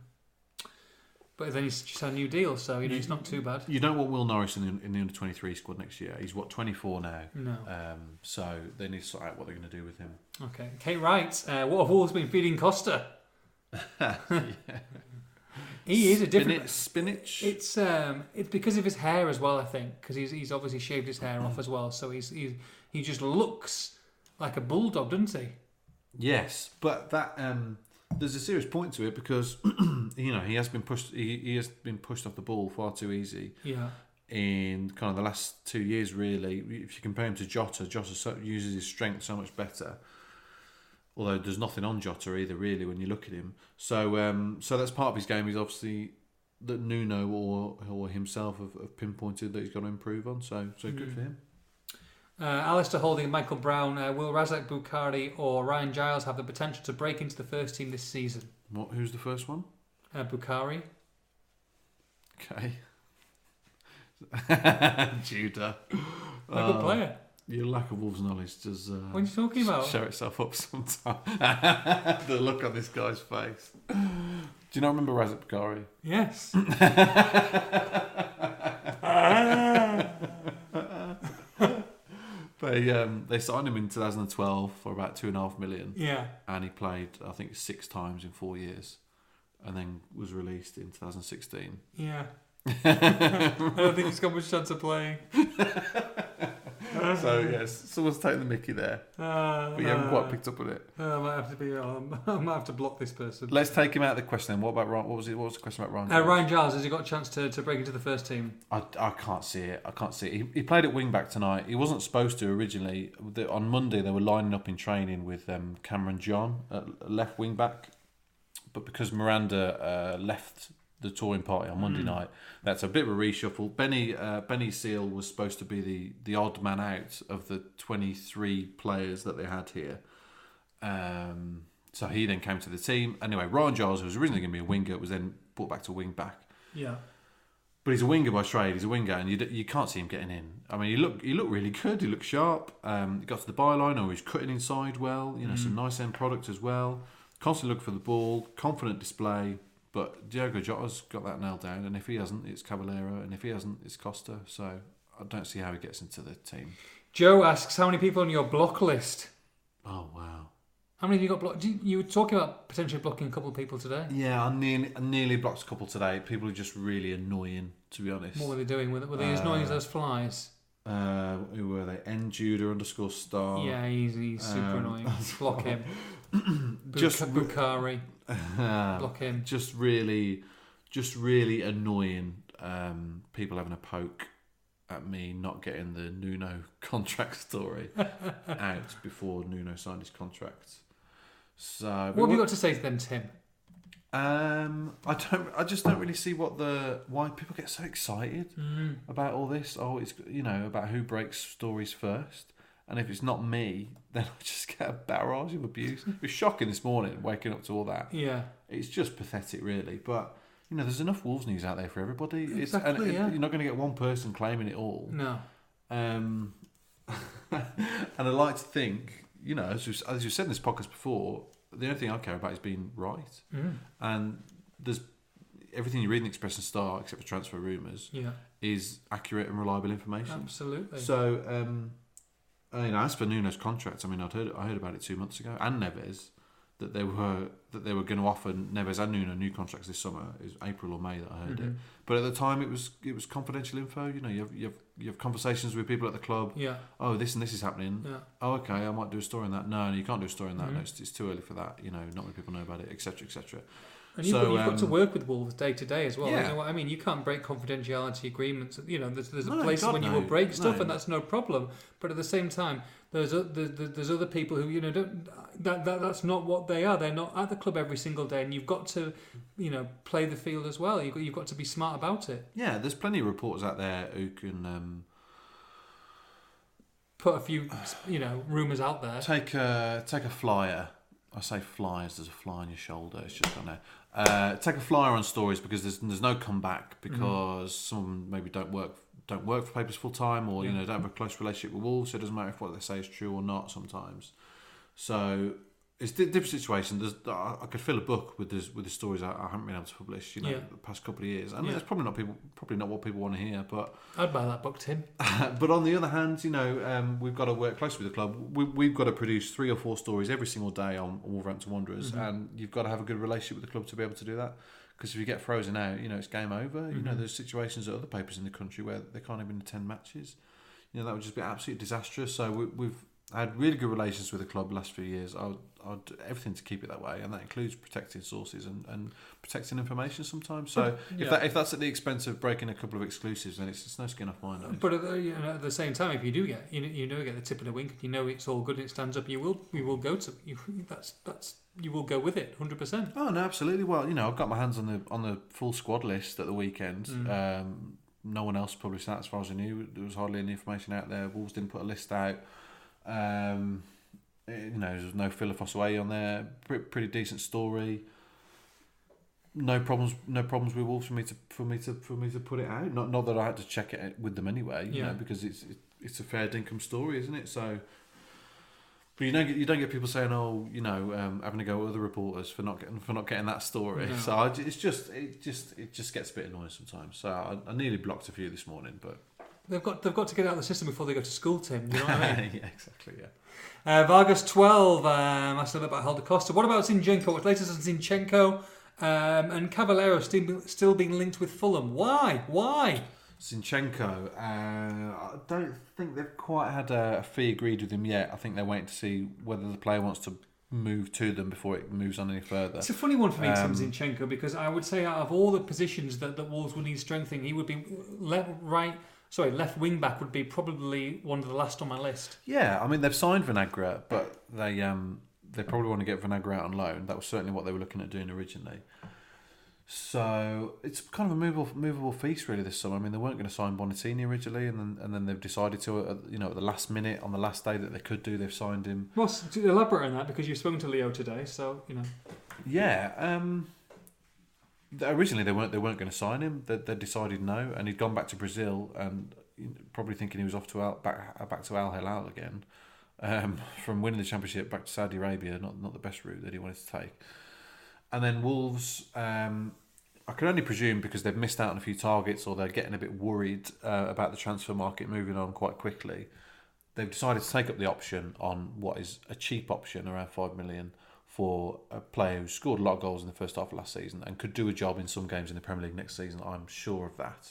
But then he's just had a new deal, so you know it's not too bad. You don't want Will Norris in the, in the under twenty three squad next year. He's what twenty four now. No. Um, so they need to sort out what they're going to do with him. Okay. Kate Wright. uh, what have Wolves been feeding Costa? [laughs] He is a different. spinach. spinach. It's um, it's because of his hair as well, I think, because he's he's obviously shaved his hair off as well, so he's he he just looks like a bulldog, doesn't he? Yes, but that um, there's a serious point to it because [clears throat] you know he has been pushed. He, he has been pushed off the ball far too easy Yeah. in kind of the last two years. Really, if you compare him to Jota, Jota so, uses his strength so much better. Although there's nothing on Jota either, really, when you look at him. So, um, so that's part of his game. He's obviously that Nuno or or himself have, have pinpointed that he's got to improve on. So, so good for him. Uh, Alistair Holding Michael Brown. Uh, will Razak Boukari or Ryan Giles have the potential to break into the first team this season? What? Who's the first one? Uh, Boukari. Okay. [laughs] Judah. A good Oh, player. Your lack of Wolves knowledge does uh, What are you talking about? show itself up sometimes. [laughs] the look on this guy's face. Do you not remember Razak Boukari? Yes. [laughs] They um, they signed him in 2012 for about two and a half million, yeah. and he played I think six times in four years, and then was released in 2016. Yeah. [laughs] I don't think he's got much chance of playing. [laughs] [laughs] so [laughs] yes, someone's taking the Mickey there, Uh, but you haven't quite picked up on it. uh, I might have to be. Um, [laughs] I might have to block this person. Let's take him out of the question. Then what about Ryan? What was it? What was the question about Ryan? Uh, Ryan Giles has he got a chance to, to break into the first team? I, I can't see it. I can't see it. He, he played at wing back tonight. He wasn't supposed to originally. The, on Monday, they were lining up in training with um, Cameron John at left wing back, but because Miranda uh, left the touring party on Monday night, that's a bit of a reshuffle. Benny uh, Benny Seal was supposed to be the the odd man out of the twenty three players that they had here. Um, so he then came to the team. Anyway, Ryan Giles, who was originally going to be a winger, was then brought back to wing back. Yeah. But he's a winger by trade. He's a winger, and you, d- you can't see him getting in. I mean, he look he looked really good. He looked sharp. Um, he got to the byline, or he's cutting inside well. You know, some nice end product as well. Constantly looking for the ball, confident display. But Diogo Jota's got that nailed down, and if he hasn't, it's Cavaleiro, and if he hasn't, it's Costa. So I don't see how he gets into the team. Joe asks how many people on your block list. Oh wow! How many have you got blocked? You, you were talking about potentially blocking a couple of people today. Yeah, I nearly I nearly blocked a couple today. People are just really annoying, to be honest. What were they doing? Were they, were they as annoying as Uh, those flies? Uh, who were they? N Judah underscore star. yeah, he's, he's super um, annoying. Block [laughs] him. Just Buk- Boukari. [laughs] Block him. just really, just really annoying. Um, people having a poke at me not getting the Nuno [laughs] contract story [laughs] out before Nuno signed his contract. So, What have you got to say to them, Tim? Um, I don't. I just don't really see what the why people get so excited Mm. about all this. Oh, it's you know about who breaks stories first, and if it's not me, [laughs] then I just get a barrage of abuse. it was shocking this morning waking up to all that. Yeah. It's just pathetic, really. But you know, there's enough Wolves news out there for everybody. It's, and Exactly, it- yeah. You're not going to get one person claiming it all. No. Um, [laughs] and I like to think, you know, as we've, as you've said in this podcast before, the only thing I care about is being right. Mm. And there's everything you read in the Express and Star, except for transfer rumours, Yeah. is accurate and reliable information. Absolutely. So, um, I mean, as for Nuno's contract, I mean, I'd heard I heard about it two months ago, and Neves that they were that they were going to offer Neves and Nuno new contracts this summer. It was April or May that I heard it, Mhm. but at the time it was it was confidential info. You know, you have you have you have conversations with people at the club. yeah. Oh, this and this is happening. Yeah. Oh, okay, I might do a story on that. No, no, you can't do a story on that. No, Mhm. it's, it's too early for that. You know, not many people know about it, etc., etc. And you've, So, got, you've got to um, work with Wolves day to day as well. Yeah. You know what I mean? You can't break confidentiality agreements. You know, there's, there's No, places God, when you will break stuff, No. and that's no problem. But at the same time, there's o- there's, other people who you know don't. That, that that's not what they are. They're not at the club every single day, and you've got to, you know, play the field as well. You've got, you've got to be smart about it. Yeah, there's plenty of reporters out there who can um, Put a few, you know, rumors out there. take a take a flyer. I say flyers. There's a fly on your shoulder. It's just on there. Uh, take a flyer on stories because there's there's no comeback because some of them maybe don't work don't work for papers full time or you know don't have a close relationship with Wolves. So it doesn't matter if what they say is true or not sometimes. So it's a different situation. There's, I could fill a book with this, with the stories I, I haven't been able to publish, you know, Yeah. the past couple of years, and Yeah. it's probably not people, probably not what people want to hear. But I'd buy that book, Tim. [laughs] but on the other hand, you know, um, we've got to work closely with the club. We, we've got to produce three or four stories every single day on Wolverhampton Wanderers, Mm-hmm. and you've got to have a good relationship with the club to be able to do that. Because if you get frozen out, you know, it's game over. You know, Mhm. there's situations at other papers in the country where they can't even attend matches. You know, that would just be absolutely disastrous. So we, we've had really good relations with the club the last few years. I would, I would do everything to keep it that way, and that includes protecting sources and, and protecting information sometimes. So Yeah. if that if that's at the expense of breaking a couple of exclusives, then it's, it's no skin off my nose. But at the, you know, at the same time, if you do get you know, you know get the tip of the wink, you know it's all good and it stands up. You will you will go to you. That's that's you will go with it, hundred percent. Oh no, absolutely. Well, you know, I've got my hands on the on the full squad list at the weekend. Mm. Um, no one else published that, as far as I knew. There was hardly any information out there. Wolves didn't put a list out. Um, eh, you know, there's no Phil Ofosu-Ayeh on there. Pretty, pretty decent story. No problems. No problems with Wolves for me to for me to for me to put it out. Not not that I had to check it with them anyway. You Yeah. know, because it's it, it's a fair dinkum story, isn't it? So. But you don't get you don't get people saying, "Oh, you know, um, having to go with other reporters for not getting for not getting that story." No. So I, it's just it just it just gets a bit annoying sometimes. So I, I nearly blocked a few this morning, but They've got they've got to get out of the system before they go to school, Tim. You know what I mean? [laughs] yeah, exactly, yeah. Uh, Vargas 12, um, asked a about Helder Costa. What about Zinchenko? What's latest on Zinchenko? Um, and Cavaleiro still, still being linked with Fulham. Why? Why? Zinchenko, uh, I don't think they've quite had a fee agreed with him yet. I think they're waiting to see whether the player wants to move to them before it moves on any further. It's a funny one for me, Um, Tim Zinchenko, because I would say out of all the positions that, that Wolves would need strengthening, he would be left, right, sorry, left wing back would be probably one of the last on my list. Yeah, I mean they've signed Vinagre, but they um they probably want to get Vinagre out on loan. That was certainly what they were looking at doing originally. So it's kind of a movable movable feast really this summer. I mean they weren't going to sign Bonatini originally, and then and then they've decided to you know at the last minute on the last day that they could do, they've signed him. Well, elaborate on that, because you've spoken to Leo today, so, you know. Yeah. Um, originally they weren't they weren't going to sign him. They, they decided no, and he'd gone back to Brazil and probably thinking he was off to Al, back back to Al Hilal again. Um, [laughs] from winning the championship back to Saudi Arabia, not not the best route that he wanted to take. And then Wolves, um, I can only presume because they've missed out on a few targets or they're getting a bit worried uh, about the transfer market moving on quite quickly. They've decided to take up the option on what is a cheap option, around five million, for a player who scored a lot of goals in the first half of last season and could do a job in some games in the Premier League next season. I'm sure of that.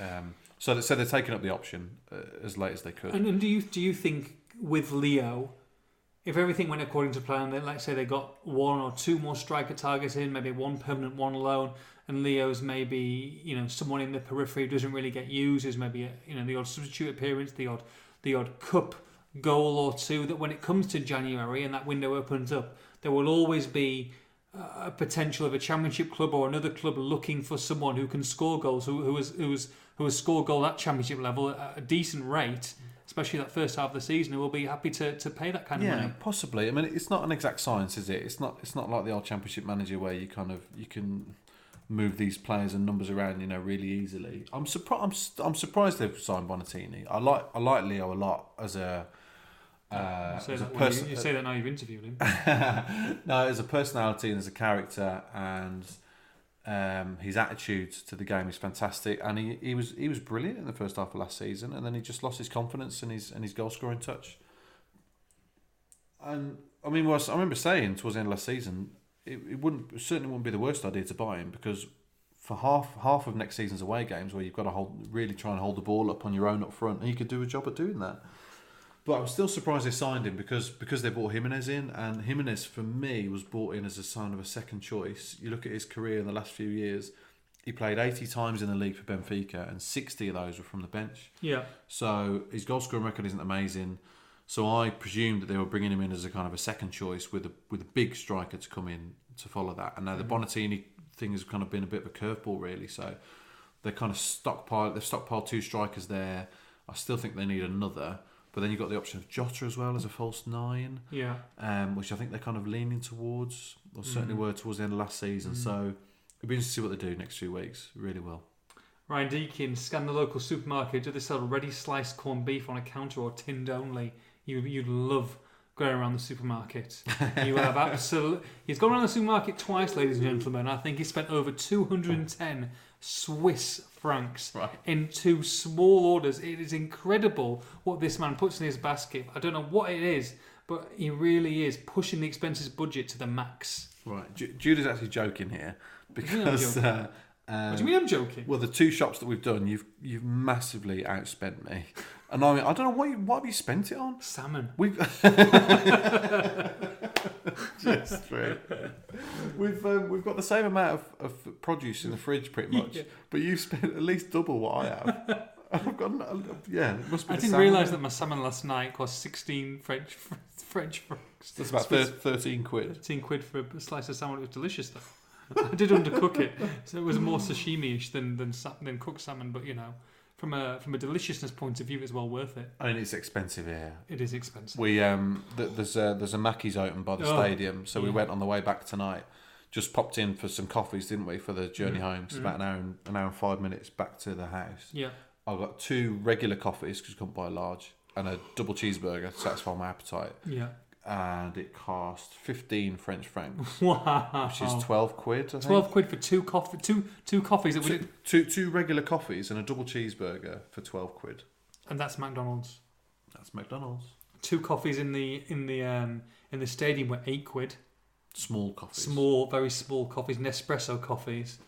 Um, so, so they're taking up the option uh, as late as they could. And, and do you do you think with Leo, if everything went according to plan, that let's say they got one or two more striker targets in, maybe one permanent, one loan, and Leo's maybe you know someone in the periphery who doesn't really get used, is maybe a, you know the odd substitute appearance, the odd the odd cup goal or two. That when it comes to January and that window opens up, there will always be uh, a potential of a championship club or another club looking for someone who can score goals, who who has who has who has scored goal at championship level at a decent rate, especially that first half of the season, who will be happy to, to pay that kind of yeah, money. possibly. I mean, it's not an exact science, is it? It's not. It's not like the old Championship manager where you kind of you can move these players and numbers around, you know, really easily. I'm surprised. I'm, I'm surprised they've signed Bonatini. I like I like Leo a lot as a. Uh, You say, that when you, you say that now you've interviewed him. [laughs] no, as a personality and as a character, and um, his attitude to the game is fantastic. And he, he was he was brilliant in the first half of last season, and then he just lost his confidence and his and his goal scoring touch. And I mean, was I remember saying towards the end of last season, it, it wouldn't it certainly wouldn't be the worst idea to buy him because for half half of next season's away games where you've got to hold really try and hold the ball up on your own up front, he could do a job at doing that. But I'm still surprised they signed him because because they brought Jimenez in, and Jimenez for me was brought in as a sign of a second choice. You look at his career in the last few years; he played 80 times in the league for Benfica, and 60 of those were from the bench. Yeah. So his goal scoring record isn't amazing. So I presumed that they were bringing him in as a kind of a second choice with a with a big striker to come in to follow that. And now the mm-hmm. Bonatini thing has kind of been a bit of a curveball, really. So they kind of stockpile they've stockpiled two strikers there. I still think they need another. But then you've got the option of Jota as well as a false nine, Yeah. um, which I think they're kind of leaning towards, or certainly were towards the end of last season. So it'll be interesting to see what they do next few weeks. Really well. Ryan Deakin, scan the local supermarket. Do they sell ready sliced corned beef on a counter or tinned only? You, you'd love going around the supermarket. You [laughs] have absolutely. He's gone around the supermarket twice, ladies and gentlemen. I think he spent over 210 Swiss francs Right. in two small orders. It is incredible what this man puts in his basket. I don't know what it is, but he really is pushing the expenses budget to the max. Right. Ju- Judah's actually joking here do you mean I'm because. joking? Uh, um, what do you mean I'm joking? Well, the two shops that we've done, you've you've massively outspent me, and I mean I don't know what you, what have you spent it on. Salmon. We've [laughs] just [laughs] true. We've um, we've got the same amount of, of produce in the fridge, pretty much, Yeah. but you've spent at least double what I have. [laughs] I've got no- yeah. It must be. I didn't realise that my salmon last night cost 16 French [laughs] French francs. That's about thir- thirteen quid. 13 quid for a slice of salmon. It was delicious though. I did undercook it, so it was more sashimi-ish than than than cooked salmon. But you know, from a from a deliciousness point of view, it's well worth it. I mean, it's expensive here. It is expensive. We um, th- there's a there's a Mackey's open by the Oh, stadium, so we went on the way back tonight. Just popped in for some coffees, didn't we, for the journey Mm, home? It's mm. about an hour and an hour and five minutes back to the house. Yeah. I got two regular coffees because you couldn't buy a large, and a double cheeseburger to satisfy my appetite, Yeah. And it cost fifteen French francs, [laughs] Wow. which is twelve quid. I think. Twelve quid for two coffee, two two coffees that Two, two two regular coffees and a double cheeseburger for twelve quid. and that's McDonald's. That's McDonald's. Two coffees in the in the um in the stadium were eight quid. Small coffees. Small, very small coffees, Nespresso coffees.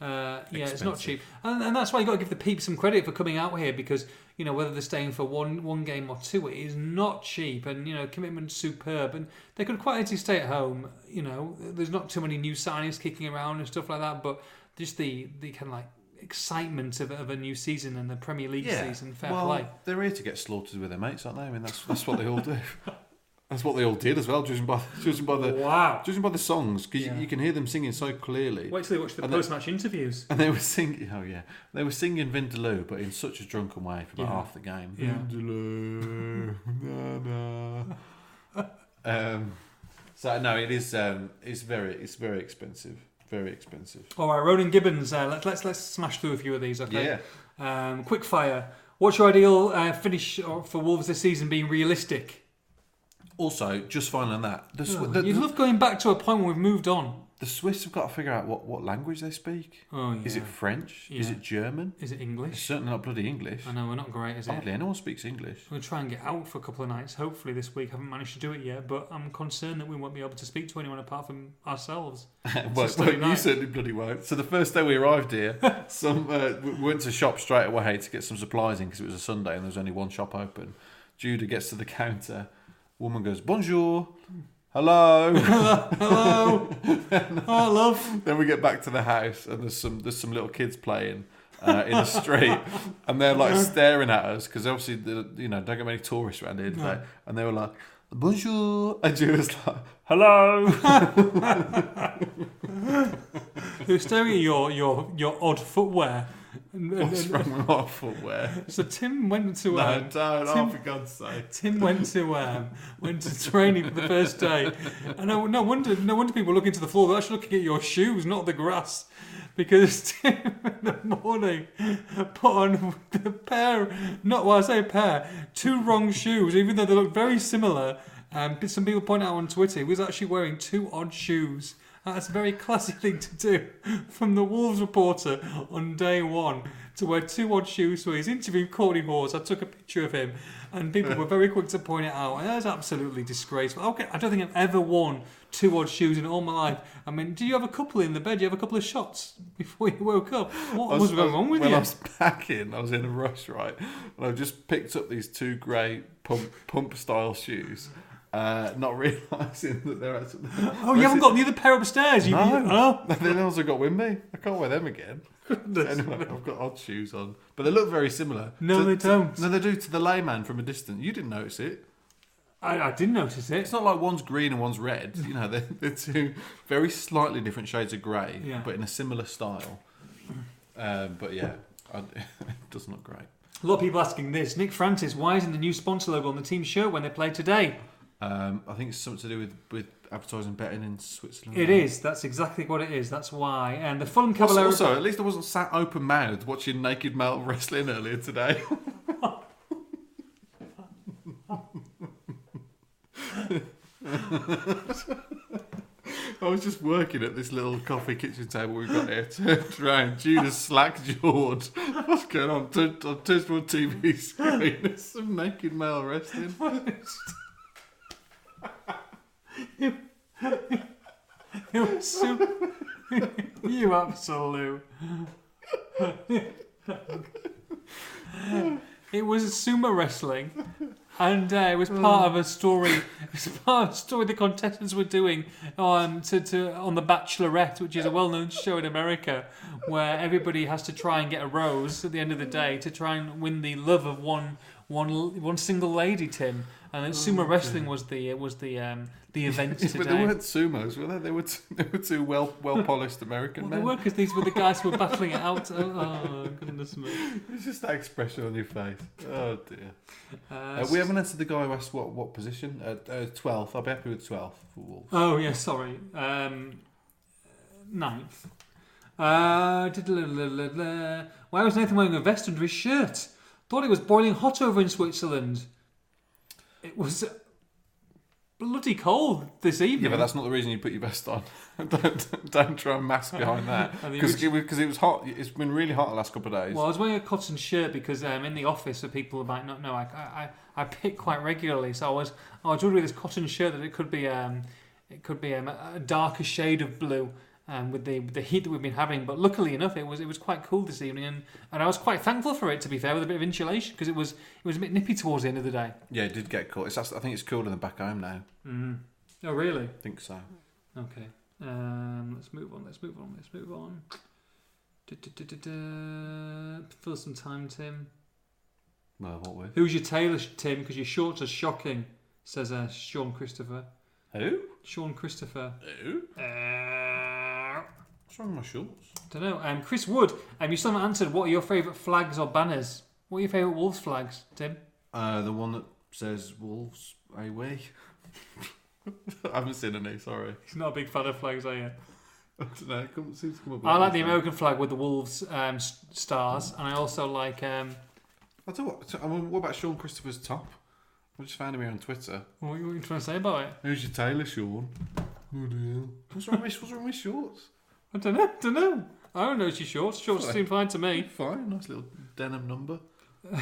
Uh, yeah, it's not cheap, and, and that's why you got to give the peeps some credit for coming out here because you know whether they're staying for one one game or two, it is not cheap, and you know commitment superb, and they could quite easily stay at home. You know, there's not too many new signings kicking around and stuff like that, but just the the kind of like excitement of, of a new season and the Premier League Yeah. season, fair well, play. they're here to get slaughtered with their mates, aren't they? I mean, that's that's what they all do. [laughs] That's what they all did as well, judging by [laughs] judging by the wow! judging by the songs, because Yeah. you, you can hear them singing so clearly. Wait till they watch the post-match interviews. And they were singing, oh yeah, they were singing Vindaloo, but in such a drunken way for about Yeah. half the game. Yeah. Vindaloo, [laughs] na na. Um, so no, it is. Um, it's very, it's very expensive, very expensive. All right, Ronan Gibbons. Uh, let's let's let's smash through a few of these. Okay. Yeah. Um, quick fire. What's your ideal uh, finish for Wolves this season being realistic? Also, just finally on that, the, Swi- Oh, the, You'd love going back to a point where we've moved on. the Swiss have got to figure out what, what language they speak. Oh yeah. Is it French? Is Yeah. it German? Is it It's English? certainly not bloody English. I know we're not great, is it? Hardly anyone speaks English. To try and get out for a couple of nights. Hopefully this week. haven't managed to do it yet, but I'm concerned that we won't be able to speak to anyone apart from ourselves. [laughs] well, well, you certainly bloody won't. So the first day we arrived here, [laughs] some uh, we went to shop straight away to get some supplies in because it was a Sunday and there was only one shop open. Judah gets to the counter. Woman goes, "Bonjour, hello." [laughs] Hello. oh, love. then we get back to the house and there's some there's some little kids playing. Uh, in the street, and they're like staring at us because obviously, the, you know, don't get many tourists around here. No. And they were like, "Bonjour," and Judah was like, "Hello." [laughs] Who's staring at your your your odd footwear? And- and- What's and- wrong with my footwear? So Tim went to No, um, don't. Oh, Tim- for God's sake. Tim went to um, went to training for the first day, and no, no wonder no wonder people look into the floor. They're actually looking at your shoes, not the grass, because [laughs] Tim in the morning put on the pair. Not well, I say pair, two wrong shoes, even though they look very similar. Um, some people point out on Twitter he was actually wearing two odd shoes. That's a very classy thing to do from the Wolves reporter on day one to wear two odd shoes. So he's interviewed Kortney Hause. I took a picture of him, and people were very quick to point it out. And that's absolutely disgraceful. Okay, I don't think I've ever worn two odd shoes in all my life. I mean, do you have a couple in the bed? Do you have a couple of shots before you woke up? What was, going on with when you? I was [laughs] packing, I was in a rush, right? And I just picked up these two grey pump pump style shoes, uh, not [laughs] realising that they're actually. oh, you haven't got the other pair upstairs. You, No. you- oh, [laughs] also got with me. I can't wear them again. goodness. Anyway, I've got odd shoes on, but they look very similar. No, To- they don't. No, they do to the layman from a distance. You didn't notice it. I, I didn't notice it. It's not like one's green and one's red. You know, [laughs] they're, they're two very slightly different shades of grey, Yeah. but in a similar style. Um, but yeah, I, it doesn't look great. A lot of people asking this. Nick Francis, why isn't the new sponsor logo on the team shirt when they play today? Um, I think it's something to do with, with advertising betting in Switzerland. It is. That's exactly what it is. That's why. And the Fulham Also, Cavaleiro. also, at least I wasn't sat open mouthed watching naked male wrestling earlier today. [laughs] I was just working at this little coffee kitchen table we've got here. [laughs] Turned around, Judas slack jawed. [laughs] What's going on? Turned on turns to a TV screen. There's some naked male wrestling. Was [laughs] super. you absolute. it was sumo wrestling, and uh, it was part of a story. It was part of a story the contestants were doing on to, to on the Bachelorette, which is a well-known show in America, where everybody has to try and get a rose at the end of the day to try and win the love of one one one single lady, Tim. And then sumo wrestling was the was the um, the [laughs] event but they today. weren't sumos, were they? They were, t- [laughs] they were two well well polished American Well, they men. were because these were the guys who were battling it out. Oh, oh, goodness me! [laughs] It's just that expression on your face. Oh dear. Uh, Uh, we haven't answered the guy who asked what, what position. Uh, uh, 12th. I'll be happy with 12th for Wolves. Oh yeah, sorry. Um, ninth. Uh, why was Nathan wearing a vest under his shirt? Thought it was boiling hot over in Switzerland. It was bloody cold this evening. Yeah, but that's not the reason you put your vest on. [laughs] don't, don't try and mask behind that. [laughs] Because it, it was hot. It's been really hot the last couple of days. Well, I was wearing a cotton shirt because um, in the office, so people might not know, I, I, I pick quite regularly. So I was I was wondering with this cotton shirt that it could be um, it could be um, a darker shade of blue um, with the with the heat that we've been having. But luckily enough, it was it was quite cool this evening, and, and I was quite thankful for it. To be fair, with a bit of insulation because it was it was a bit nippy towards the end of the day. yeah, it did get cool. It's, I think it's cooler than the back home now. Mm. Oh really? I think so. Okay. Um, let's move on. Let's move on. Let's move on. Fill some time, Tim. Well, what with? Who's your tailor, Tim? Because your shorts are shocking, says uh, Sean Christopher. Who? Sean Christopher. Who? Uh, What's wrong with my shorts? I don't know. Um, Chris Wood, um, you still haven't answered what are your favourite flags or banners? What are your favourite Wolves flags, Tim? Uh, the one that says Wolves away. [laughs] I haven't seen any, sorry. He's not a big fan of flags, are you? [laughs] I don't know. It come- seems to come up I like the with American flag with the Wolves um, s- stars, and I also like. Um, I tell you what, I mean, what about Sean Christopher's top? I just found him here on Twitter. what are you trying to say about it? Who's your tailor, Sean? Oh dear. What's wrong with, what's wrong with shorts? I don't know. Don't know. I don't know. It's your shorts. Shorts Sorry. seem fine to me. Fine, nice little denim number. [laughs]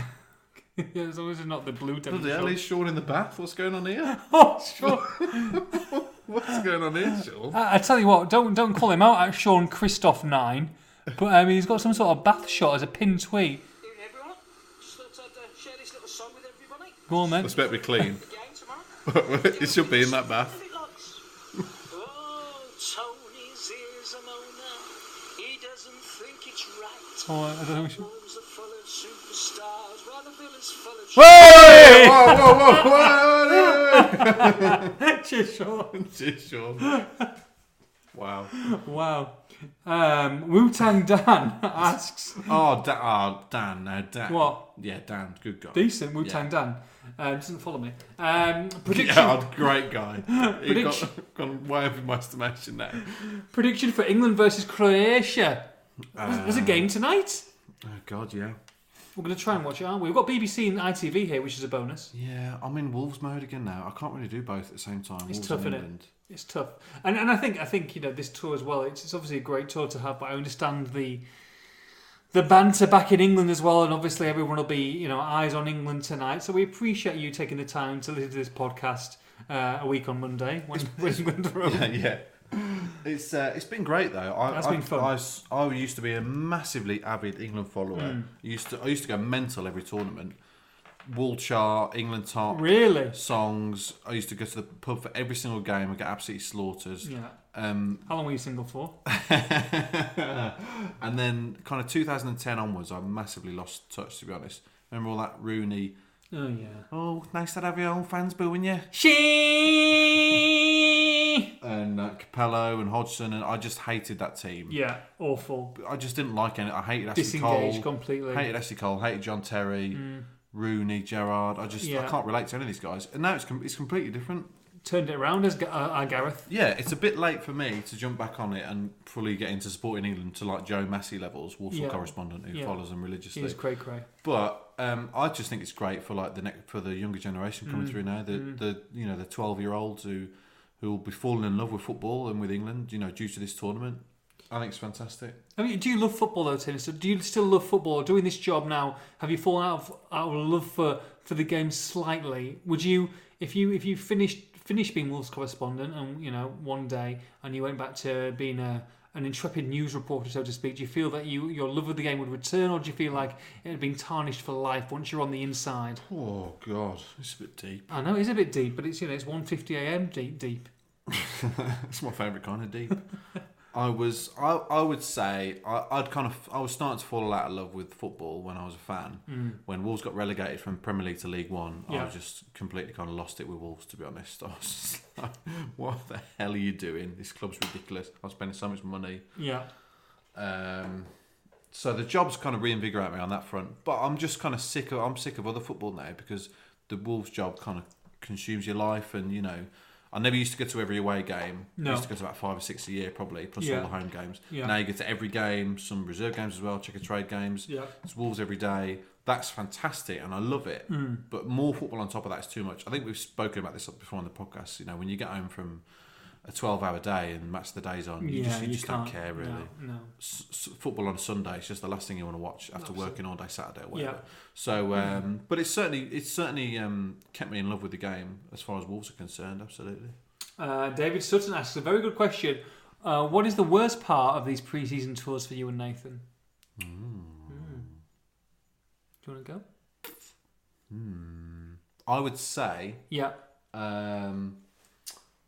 yeah, as long as it's not the blue. denim Bloody hell, shorts. he's Sean in the bath. What's going on here? [laughs] Oh, sure. [laughs] What's going on here, Sean? I, I tell you what, don't don't call him out at Sean Christoph nine, but um, he's got some sort of bath shot as a pin tweet. Evening, everyone. Just thought I'd uh, share this little song with everybody. Go on then. That's better be clean. The game tomorrow. it should be in that bath. What it likes. Oh, Tony's is a moaner. He doesn't think it's right. Oh, I don't know. which- Wolves are full of superstars, while the villa's full of Hey! Whoa, whoa, whoa, whoa! Cheers, Sean. Cheers, Sean. Wow. Wow. Um, Wu Tang Dan asks, Oh, da- oh Dan, no, Dan. What? Yeah, Dan, good guy. decent Wu Tang Dan. Uh, doesn't follow me. Um, prediction Yeah, great guy. He Prediction- got gone way in my estimation now. prediction for England versus Croatia. There's, there's a game tonight. Oh God, yeah. We're going to try and watch it, aren't we? We've got BBC and ITV here, which is a bonus. Yeah, I'm in Wolves mode again now. I can't really do both at the same time. It's Wolves tough, and innit? England. It's tough, and and I think I think you know this tour as well. It's, it's obviously a great tour to have, but I understand the the banter back in England as well, and obviously everyone will be you know eyes on England tonight. So we appreciate you taking the time to listen to this podcast uh, a week on Monday when, [laughs] when England are over. [laughs] yeah. [sighs] It's uh, it's been great though. I, That's I, been fun. I, I used to be a massively avid England follower. I used to I used to go mental every tournament. Wall chart, England top, Really? songs. I used to go to the pub for every single game and get absolutely slaughtered. Yeah. Um, How long were you single for? [laughs] and then kind of 2010 onwards, I massively lost touch. To be honest, remember all that Rooney? Oh yeah. Oh, nice to have your own fans booing you. She. And uh, Capello and Hodgson, and I just hated that team. Yeah. Awful. I just didn't like it. I hated Ashley Disengaged Cole. completely. Hated Ashley Cole. Hated John Terry. Rooney, Gerrard. I just I Yeah. can't relate to any of these guys. And now it's com- it's completely different. Turned it around as Ga- uh, uh, Gareth. Yeah, it's a bit late for me to jump back on it and fully get into supporting England to like Joe Massey levels, Walsall Yeah. correspondent who Yeah. follows them He religiously. was cray cray. But um, I just think it's great for like the next for the younger generation Mm. coming through now. The the you know the twelve year olds who who will be falling in love with football and with England. You know, due to this tournament, I think it's fantastic. I mean, do you love football though, Tim? So do you still love football? Doing this job now, have you fallen out of, out of love for, for the game slightly? Would you, if you if you finished finished being Wolves correspondent and you know one day and you went back to being a an intrepid news reporter, so to speak, do you feel that you your love of the game would return, or do you feel like it had been tarnished for life once you're on the inside? Oh God, it's a bit deep. I know it's a bit deep, but it's you know it's 1:50 a.m. deep deep. [laughs] It's my favourite kind of deep. [laughs] I was, I, I would say, I, I'd kind of, I was starting to fall out of love with football when I was a fan. When Wolves got relegated from Premier League to League One, I Yeah. was just completely kind of lost it with Wolves. To be honest, [laughs] I was just like, "What the hell are you doing? This club's ridiculous. I'm spending so much money." Yeah, Um, so the job's kind of reinvigorate me on that front. But I'm just kind of sick of I'm sick of other football now because the Wolves job kind of consumes your life, and you know. I never used to go to every away game. I No. used to go to about five or six a year, probably, plus Yeah. all the home games. Yeah. Now you get to every game, some reserve games as well, Checkatrade games. yeah. It's Wolves every day. That's fantastic, and I love it. Mm. But more football on top of that is too much. I think we've spoken about this before on the podcast. You know, when you get home from a twelve-hour day and match the days on, you yeah, just, you you just don't care really No, no. s- football on Sunday is just the last thing you want to watch after Absolutely. working all day Saturday or whatever. Yeah. So, um, but it's certainly it's certainly um, kept me in love with the game as far as Wolves are concerned. Absolutely. Uh, David Sutton asks a very good question. Uh, what is the worst part of these pre-season tours for you and Nathan? Mm. Do you want to go? I would say Yeah. um,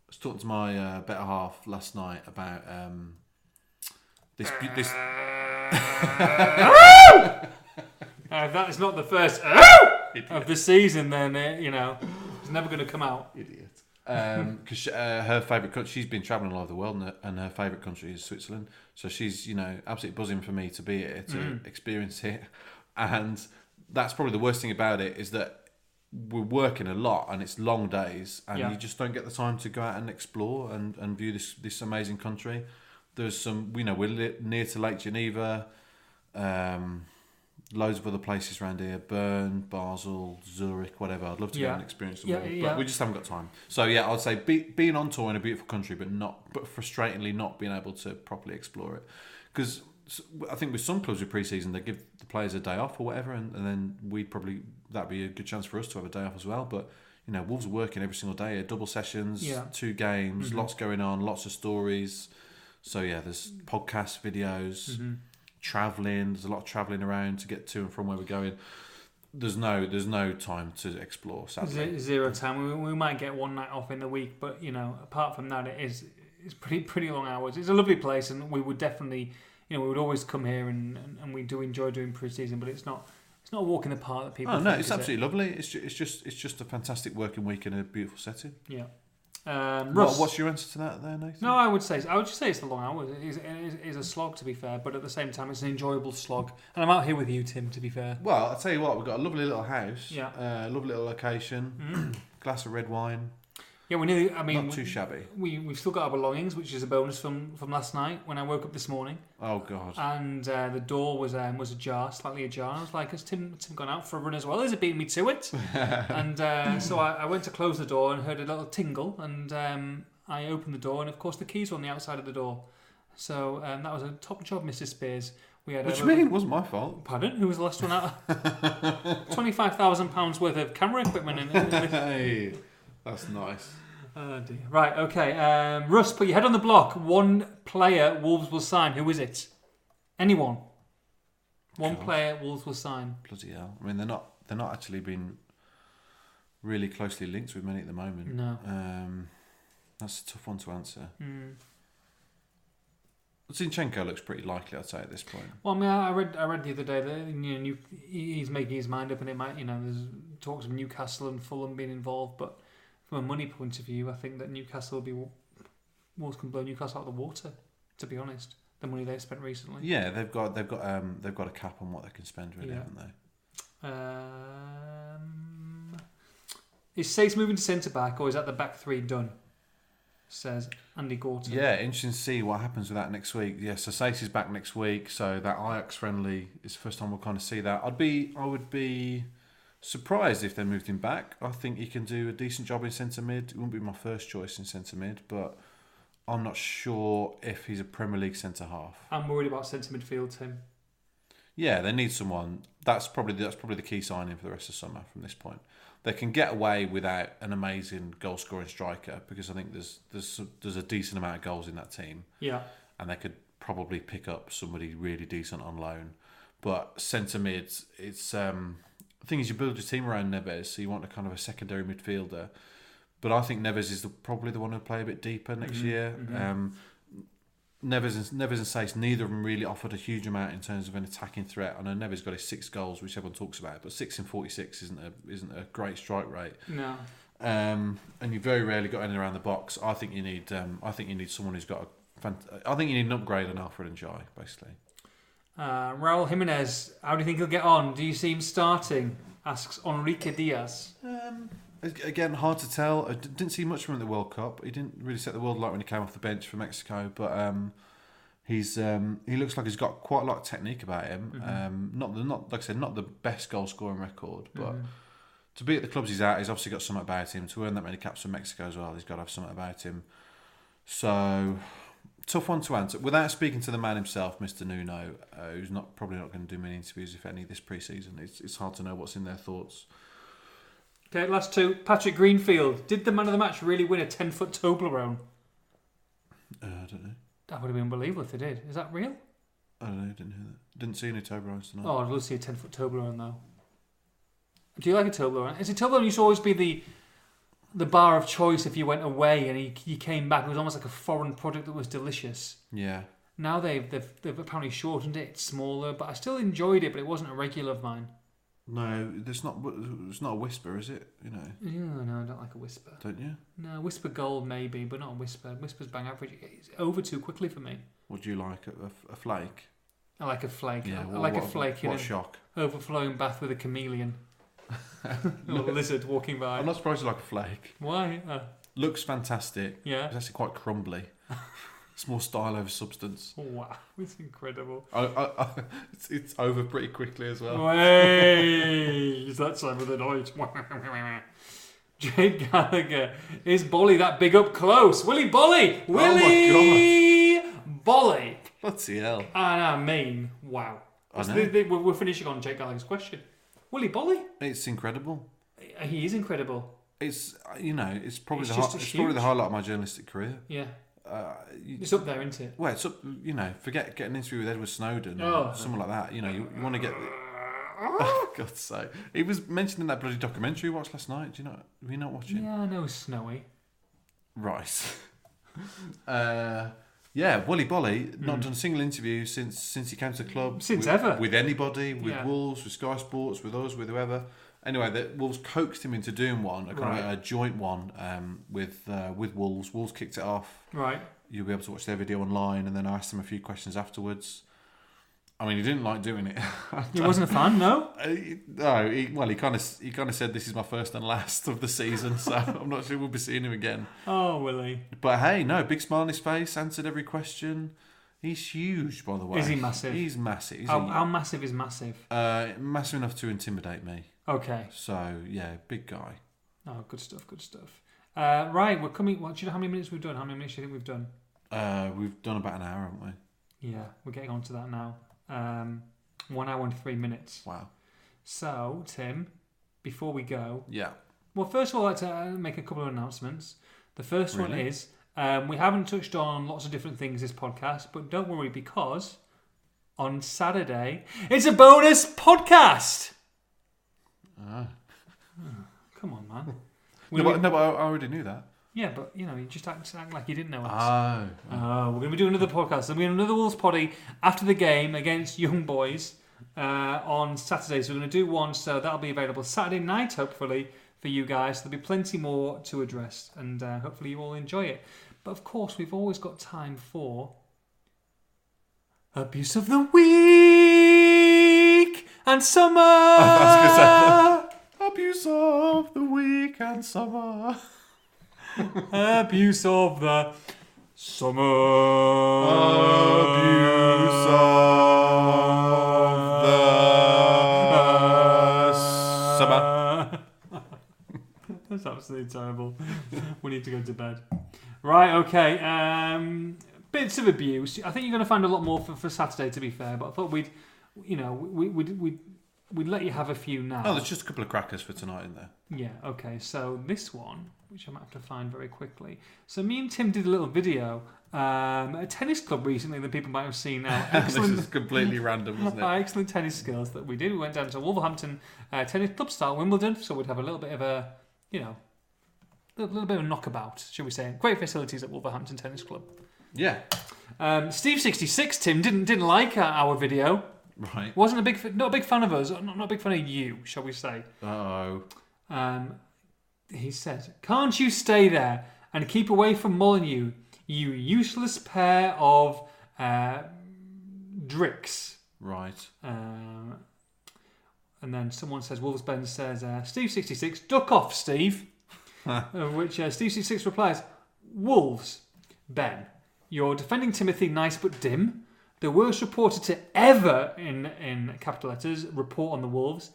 was talking to my uh, better half last night about um, this. bu- this [laughs] Uh, if that is not the first of the season, then uh, you know it's never going to come out. idiot. Because uh, her favourite country, she's been travelling all over the world, and her, and her favourite country is Switzerland. So she's, you know, absolutely buzzing for me to be here to experience it. And that's probably the worst thing about it is that we're working a lot and it's long days, and Yeah. you just don't get the time to go out and explore and, and view this this amazing country. There's some, you know, we're li- near to Lake Geneva. Um, loads of other places around here Bern, Basel, Zurich, whatever. I'd love to Yeah. go and experience them Yeah, all, yeah. but we just haven't got time. So yeah, I'd say be, being on tour in a beautiful country, but not, but frustratingly not being able to properly explore it, because I think with some clubs with pre-season they give the players a day off or whatever, and, and then we'd probably that'd be a good chance for us to have a day off as well. But you know, Wolves are working every single day, double sessions, Yeah. two games, lots going on, lots of stories. So yeah, there's podcasts, videos, Mm-hmm. traveling. There's a lot of traveling around to get to and from where we're going. There's no there's no time to explore. Sadly, Zero time. We, we might get one night off in the week, but you know, apart from that, it is it's pretty pretty long hours. It's a lovely place, and we would definitely, you know, we would always come here, and, and, and we do enjoy doing pre-season, but it's not it's not a walk in the park that people. Oh no, think, it's is it? absolutely lovely. It's just, it's just it's just a fantastic working week in a beautiful setting. yeah. Um, What, what's your answer to that, there, Nathan? No, I would say I would just say it's the long hours. It is, it is, it is a slog to be fair, but at the same time, it's an enjoyable slog. And I'm out here with you, Tim. To be fair, Well, I'll tell you what, we've got a lovely little house. Yeah. Uh, lovely little location. [clears throat] Glass of red wine. Yeah, we nearly. I mean, Not too shabby. we we've still got our belongings, which is a bonus from from last night when I woke up this morning. Oh God. and uh, the door was um, was ajar, slightly ajar. I was like, "Has Tim Tim gone out for a run as well? Has it beaten me to it?" [laughs] and uh, so I, I went to close the door and heard a little tingle, and um, I opened the door, and of course the keys were on the outside of the door. So um, that was a top job, Mrs. Spiers. We had what do you mean? It wasn't my fault. Pardon? Who was the last one out? [laughs] Twenty-five thousand pounds worth of camera equipment in. in hey, that's nice. oh dear. Right. Okay. Um, Russ, put your head on the block. One player Wolves will sign. Who is it? Anyone? One God. player Wolves will sign. Bloody hell. I mean, they're not they're not actually been really closely linked with many at the moment. No. Um, that's a tough one to answer. Mm. Zinchenko looks pretty likely, I'd say, at this point. Well, I mean, I read I read the other day that you know New, he's making his mind up, and it might you know there's talks of Newcastle and Fulham being involved, but from a money point of view, I think that Newcastle will be Wolves can blow Newcastle out of the water. To be honest, the money they've spent recently. Yeah, they've got they've got um, they've got a cap on what they can spend, really, Yeah. haven't they? Um, is Saïss moving to centre back, or is that the back three done? Says Andy Gorton. Yeah, interesting to see what happens with that next week. Yeah, so Saïss is back next week, so that Ajax friendly is the first time we'll kind of see that. I'd be, I would be surprised if they moved him back. I think he can do a decent job in centre mid. It wouldn't be my first choice in centre mid, but I'm not sure if he's a Premier League centre half. I'm worried about centre midfield, Tim. Yeah, they need someone. That's probably that's probably the key signing for the rest of summer from this point. They can get away without an amazing goal scoring striker because I think there's there's there's a decent amount of goals in that team, Yeah. and they could probably pick up somebody really decent on loan. But centre mid, it's um, the thing is you build your team around Neves, so you want a kind of a secondary midfielder. But I think Neves is the, probably the one who'll play a bit deeper next year. Um, Neves and Neves and Saïss, neither of them really offered a huge amount in terms of an attacking threat. I know Neves got his six goals, which everyone talks about, but six in forty six isn't a isn't a great strike rate. No. Um, and you very rarely got anything around the box. I think you need um, I think you need someone who's got a fant- I think you need an upgrade on Alfred N'Diaye, basically. Uh, Raul Jimenez, how do you think he'll get on? Do you see him starting? Asks Enrique Diaz. Um, again, hard to tell. I didn't see much from him at the World Cup. He didn't really set the world alight when he came off the bench for Mexico, but um, he's um, he looks like he's got quite a lot of technique about him. Um, not the not like I said, not the best goal scoring record, but to be at the clubs he's at, he's obviously got something about him. To earn that many caps for Mexico as well, he's got to have something about him. So tough one to answer. Without speaking to the man himself, Mr. Nuno, uh, who's not probably not going to do many interviews if any this pre-season. It's it's hard to know what's in their thoughts. Okay, last two. Patrick Greenfield. Did the man of the match really win a 10 foot Toblerone? Uh, I don't know. That would have been unbelievable if they did. Is that real? I don't know. Didn't hear that. Didn't see any Toblerones tonight. Oh, I'd love to see a 10 foot Toblerone though. Do you like a Toblerone? Is a Toblerone used to always be the the bar of choice if you went away and he, he came back? It was almost like a foreign product that was delicious. Yeah. Now they've, they've, they've apparently shortened it, it's smaller, but I still enjoyed it, but it wasn't a regular of mine. No, there's not. It's not a Wispa, is it? You know, Yeah, no, I don't like a Wispa. don't you? No, Wispa Gold maybe, but not a Wispa. Wispa's bang average. It's over too quickly for me. What do you like? A, a, a flake? I like a flake. I, I what- like a what- flake in What an shock! overflowing bath with a chameleon. [laughs] a lizard walking by. I'm not surprised you like a flake. Why? Uh, Looks fantastic. yeah. It's actually quite crumbly. it's more style over substance. Oh, wow, [laughs] it's incredible. I, I, I, it's, it's over pretty quickly as well. Way, it's that time of the night. [laughs] Jake Gallagher is Boly that big up close? Willy Boly, Oh Willy Boly, Bloody hell! and I mean, wow. I know. they- they- we're we're finishing on Jake Gallagher's question. Willy Boly, It's incredible. he is incredible. It's you know, it's probably It's the just hi- a it's probably the huge- highlight of my journalistic career. Yeah, Uh, you, it's up there, isn't it? well, it's up, you know, forget getting an interview with Edward Snowden Oh. or someone like that. You know, you, you want to get. [laughs] Oh, God's sake! He was mentioned in that bloody documentary we watched last night. Do you know? Were you not watching? Yeah, I know Snowy. Right. [laughs] uh, yeah, Wally Boly not done a single interview since since he came to the club. Since with, ever. with anybody, with Yeah. Wolves, with Sky Sports, with us, with whoever. Anyway, the Wolves coaxed him into doing one, a kind Right. of a joint one um, with uh, with Wolves. Wolves kicked it off. Right. You'll be able to watch their video online, and then I asked him a few questions afterwards. I mean, he didn't like doing it. [laughs] He wasn't a fan, no? [laughs] Uh, no, he, well, he kind of he kind of said this is my first and last of the season, so [laughs] I'm not sure we'll be seeing him again. Oh, Willy. But hey, no, big smile on his face, answered every question. He's huge, by the way. Is he massive? He's massive. How, a- how massive is massive? uh, massive enough to intimidate me. Okay. So yeah, big guy. Oh, good stuff, good stuff. Uh, right, we're coming. What, do you know how many minutes we've done? How many minutes do you think we've done? Uh, we've done about an hour, haven't we? Yeah, we're getting on to that now. Um, one hour and three minutes. Wow. So, Tim, before we go, Yeah. well, first of all, I'd like to uh, make a couple of announcements. The first one Really? is um, we haven't touched on lots of different things this podcast, but don't worry because on Saturday it's a bonus podcast. Ah. [sighs] Come on, man. [laughs] No, but, no, but I I already knew that. Yeah, but you know, you just act, act like you didn't know us. Oh. Uh, we're going to be doing another podcast. There'll be another Wolves poddy after the game against Young Boys uh, on Saturday. So we're going to do one. So that'll be available Saturday night, hopefully, for you guys. There'll be plenty more to address, and uh, hopefully you all enjoy it. But of course, we've always got time for abuse of the week and summer. [laughs] I [laughs] Abuse of the week and summer. Abuse of the summer. Abuse of the summer. That's absolutely terrible. we need to go to bed. Right, okay. Um, bits of abuse. I think you're going to find a lot more for, for Saturday, to be fair. But I thought we'd, you know, we, we'd, we'd, we'd let you have a few now. Oh, there's just a couple of crackers for tonight in there. Yeah, okay. So this one, which I might have to find very quickly. So me and Tim did a little video um, at a tennis club recently that people might have seen now. [laughs] this is completely random, isn't it? [laughs] excellent tennis skills that we did. We went down to Wolverhampton uh, Tennis Club style Wimbledon, so we'd have a little bit of a, you know, a little bit of a knockabout, shall we say? Great facilities at Wolverhampton Tennis Club. Yeah. Um, Steve sixty six Tim didn't didn't like our, our video. Right. wasn't a big not a big fan of us. Not, not a big fan of you, shall we say? Oh. Um, he said, "Can't you stay there and keep away from Molyneux, you useless pair of uh, dricks?" Right. Um, and then someone says, Wolves Ben says, uh, Steve sixty six, duck off, Steve. [laughs] of which uh, Steve sixty six replies, Wolves, Ben, you're defending Timothy nice but dim. The worst reporter to ever, in in capital letters, report on the Wolves.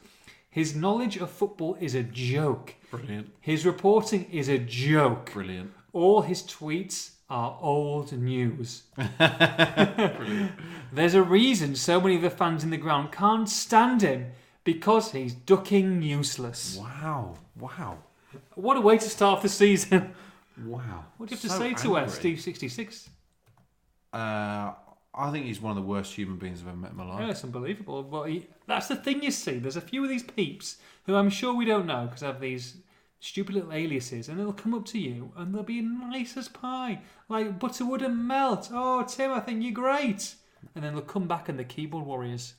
His knowledge of football is a joke. Brilliant. His reporting is a joke. Brilliant. All his tweets are old news. [laughs] Brilliant. There's a reason so many of the fans in the ground can't stand him because he's ducking useless. wow. Wow. What a way to start the season. Wow. What do you have to So say to angry. us, Steve66? Uh, I think he's one of the worst human beings I've ever met in my Yeah, life. it's unbelievable. Well, he, that's the thing you see. There's a few of these peeps who I'm sure we don't know because have these stupid little aliases, and they'll come up to you and they'll be nice as pie, like butter wouldn't melt. Oh, Tim, I think you're great. And then they'll come back and the keyboard warriors.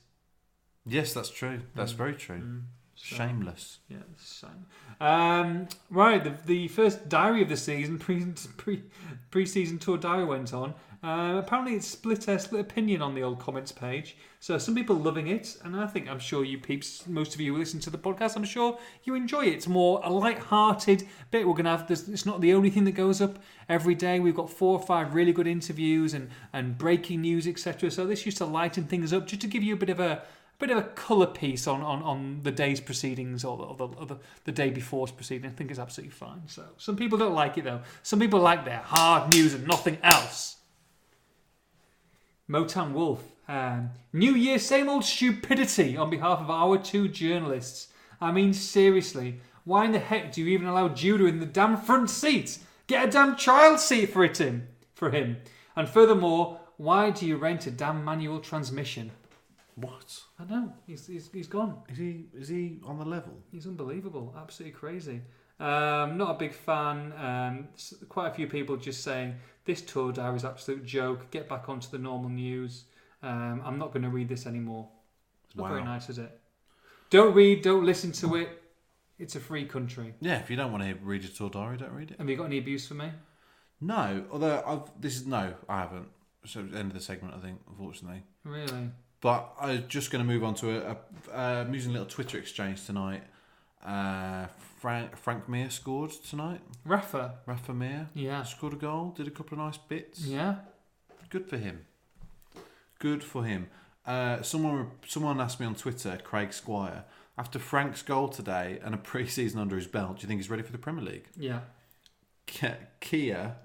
Yes, that's true. That's Mm. very true. Shameless. Yeah, it's shame. Um, right, the, the first diary of the season, [laughs] pre pre pre season tour diary went on. Uh, apparently, it's split a split opinion on the old comments page. So some people loving it, and I think I'm sure you peeps, most of you who listen to the podcast, I'm sure you enjoy it. It's more a light-hearted bit. We're gonna have this. It's not the only thing that goes up every day. We've got four or five really good interviews and and breaking news, etc. So this used to lighten things up, just to give you a bit of a bit of a colour piece on, on, on the day's proceedings or, the, or, the, or the, the day before's proceedings. I think it's absolutely fine. So some people don't like it though. Some people like their hard news and nothing else. Motown Wolf. Um, New Year, same old stupidity on behalf of our two journalists. I mean, seriously, why in the heck do you even allow Judah in the damn front seat? Get a damn child seat for it him, for him. And furthermore, why do you rent a damn manual transmission? What? I know he's, he's, he's gone. Is he is he on the level? He's unbelievable, absolutely crazy. Um, not a big fan. Um, quite a few people just saying this tour diary is absolute joke. Get back onto the normal news. Um, I'm not going to read this anymore. It's not very nice, is it? Don't read. Don't listen to it. It's a free country. Yeah, if you don't want to read your tour diary, don't read it. Have you got any abuse for me? No, although I've this is no, I haven't. So end of the segment, I think, unfortunately. Really? But I'm just going to move on to a, a, a amusing little Twitter exchange tonight. Uh, Frank Frank Mir scored tonight. Rafa? Rafa Mir Yeah. scored a goal, did a couple of nice bits. Yeah. Good for him. Good for him. Uh, someone someone asked me on Twitter, Craig Squire, after Frank's goal today and a [laughs] pre-season under his belt, do you think he's ready for the Premier League? Yeah. K- Kia,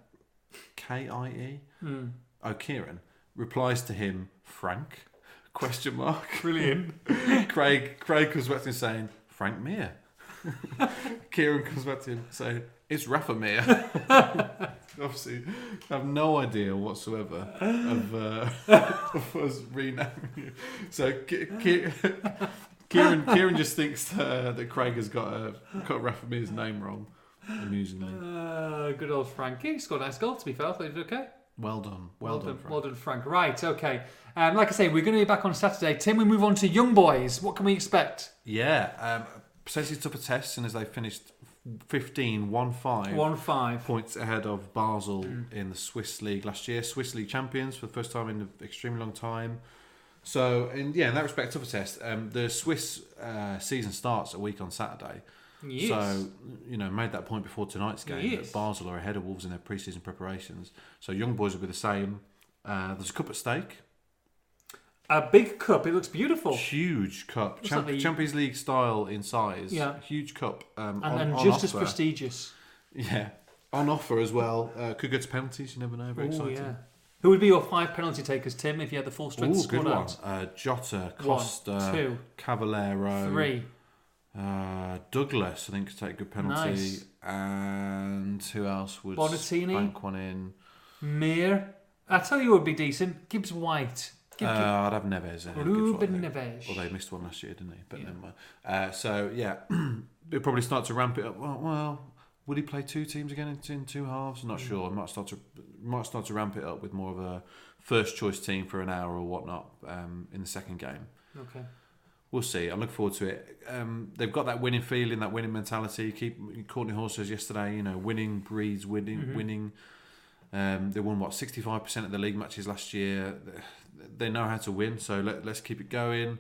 K I E, Hmm. oh Kieran replies to him, Frank? [laughs] Question mark. Brilliant. [laughs] Craig Craig comes back to saying, Frank Mir. [laughs] Kieran comes back to him saying, It's Rafa Mir. [laughs] Obviously, I have no idea whatsoever of, uh, [laughs] of us renaming you. So Ki- Ki- Kieran Kieran just thinks uh, that Craig has got uh, got Rafa Mir's name wrong. Amusingly, Uh, good old Frankie. He scored a nice goal, to be fair. I thought he did okay. well done, well, done, Frank. well done, Frank. Right, okay. Um, like I say, we're going to be back on Saturday. Tim, we move on to Young Boys. What can we expect? Yeah, um, potentially tougher test, and as they finished 15 1 5 One five. points ahead of Basel in the Swiss League last year. Swiss League champions for the first time in an extremely long time. So, in, yeah, in that respect, tougher test. Um, the Swiss uh, season starts a week on Saturday. Yes. So, you know, made that point before tonight's game Yes. that Basel are ahead of Wolves in their pre-season preparations. So, young boys will be the same. Uh, there's a cup at stake. A big cup. It looks beautiful. Huge cup, Champ- like the- Champions League style in size. Yeah. huge cup, um, And, on, and on just as offer. prestigious. Yeah, on offer as well. Uh, could go to penalties. You never know. Very Oh, exciting. yeah. Who would be your five penalty takers, Tim, if you had the full strength Ooh, squad good one. out? Uh, Jota, One, Costa, two, Cavaleiro, three. Uh, Douglas, I think, could take a good penalty. Nice. And who else would Bonatini? bank one in? Mir. I tell you, would be decent. Gibbs White. Uh, I'd have Neves. in. Ruben Neves. Although he missed one last year, didn't he? But Yeah. never mind. Uh, so yeah, [clears throat] they'll probably start to ramp it up. Well, well, would he play two teams again in, in two halves? I'm not sure. He might start to might start to ramp it up with more of a first choice team for an hour or whatnot um, in the second game. Okay. We'll see. I look forward to it. Um, they've got that winning feeling, that winning mentality. Keep Kortney Hause says yesterday, you know, winning breeds winning. Mhm. Winning. Um, they won what sixty five percent of the league matches last year. They know how to win, so let, let's keep it going.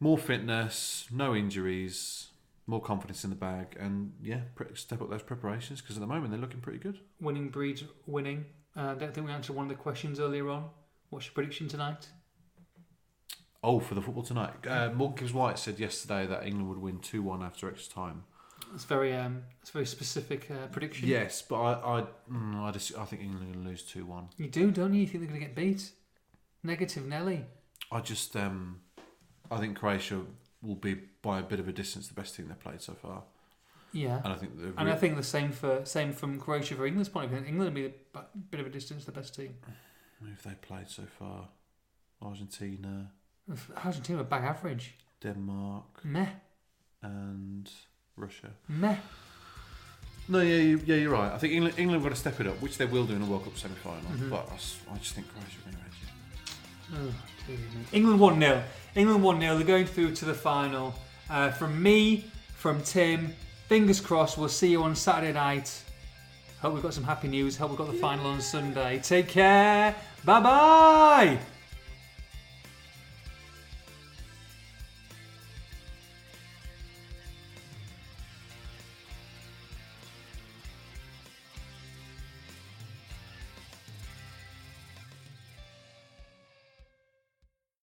More fitness, no injuries, more confidence in the bag, and yeah, step up those preparations because at the moment they're looking pretty good. Winning breeds winning. Uh, I don't think we answered one of the questions earlier on. What's your prediction tonight? Oh, for the football tonight, uh, Morgan Gibbs White said yesterday that England would win two one after extra time. It's very um, it's a very specific uh, prediction. Yes, but I I, mm, I, just, I think England are going to lose two one. You do, don't you? You think they're going to get beat? Negative Nelly. I just um, I think Croatia will be by a bit of a distance the best team they've played so far, Yeah. and I think the And I think the same for same from Croatia for England's point of view. England will be a bit of a distance the best team. who have they played so far? Argentina, Argentina are bang average. Denmark, Meh. and Russia. Meh. No, yeah, you, yeah, you're right. I think England England got to step it up, which they will do in a World Cup semi final. Mhm. But I just think Croatia are going to. Oh. England 1 0. England 1 0. They're going through to the final. Uh, from me, from Tim, fingers crossed, we'll see you on Saturday night. Hope we've got some happy news. Hope we've got the final on Sunday. Take care. Bye bye.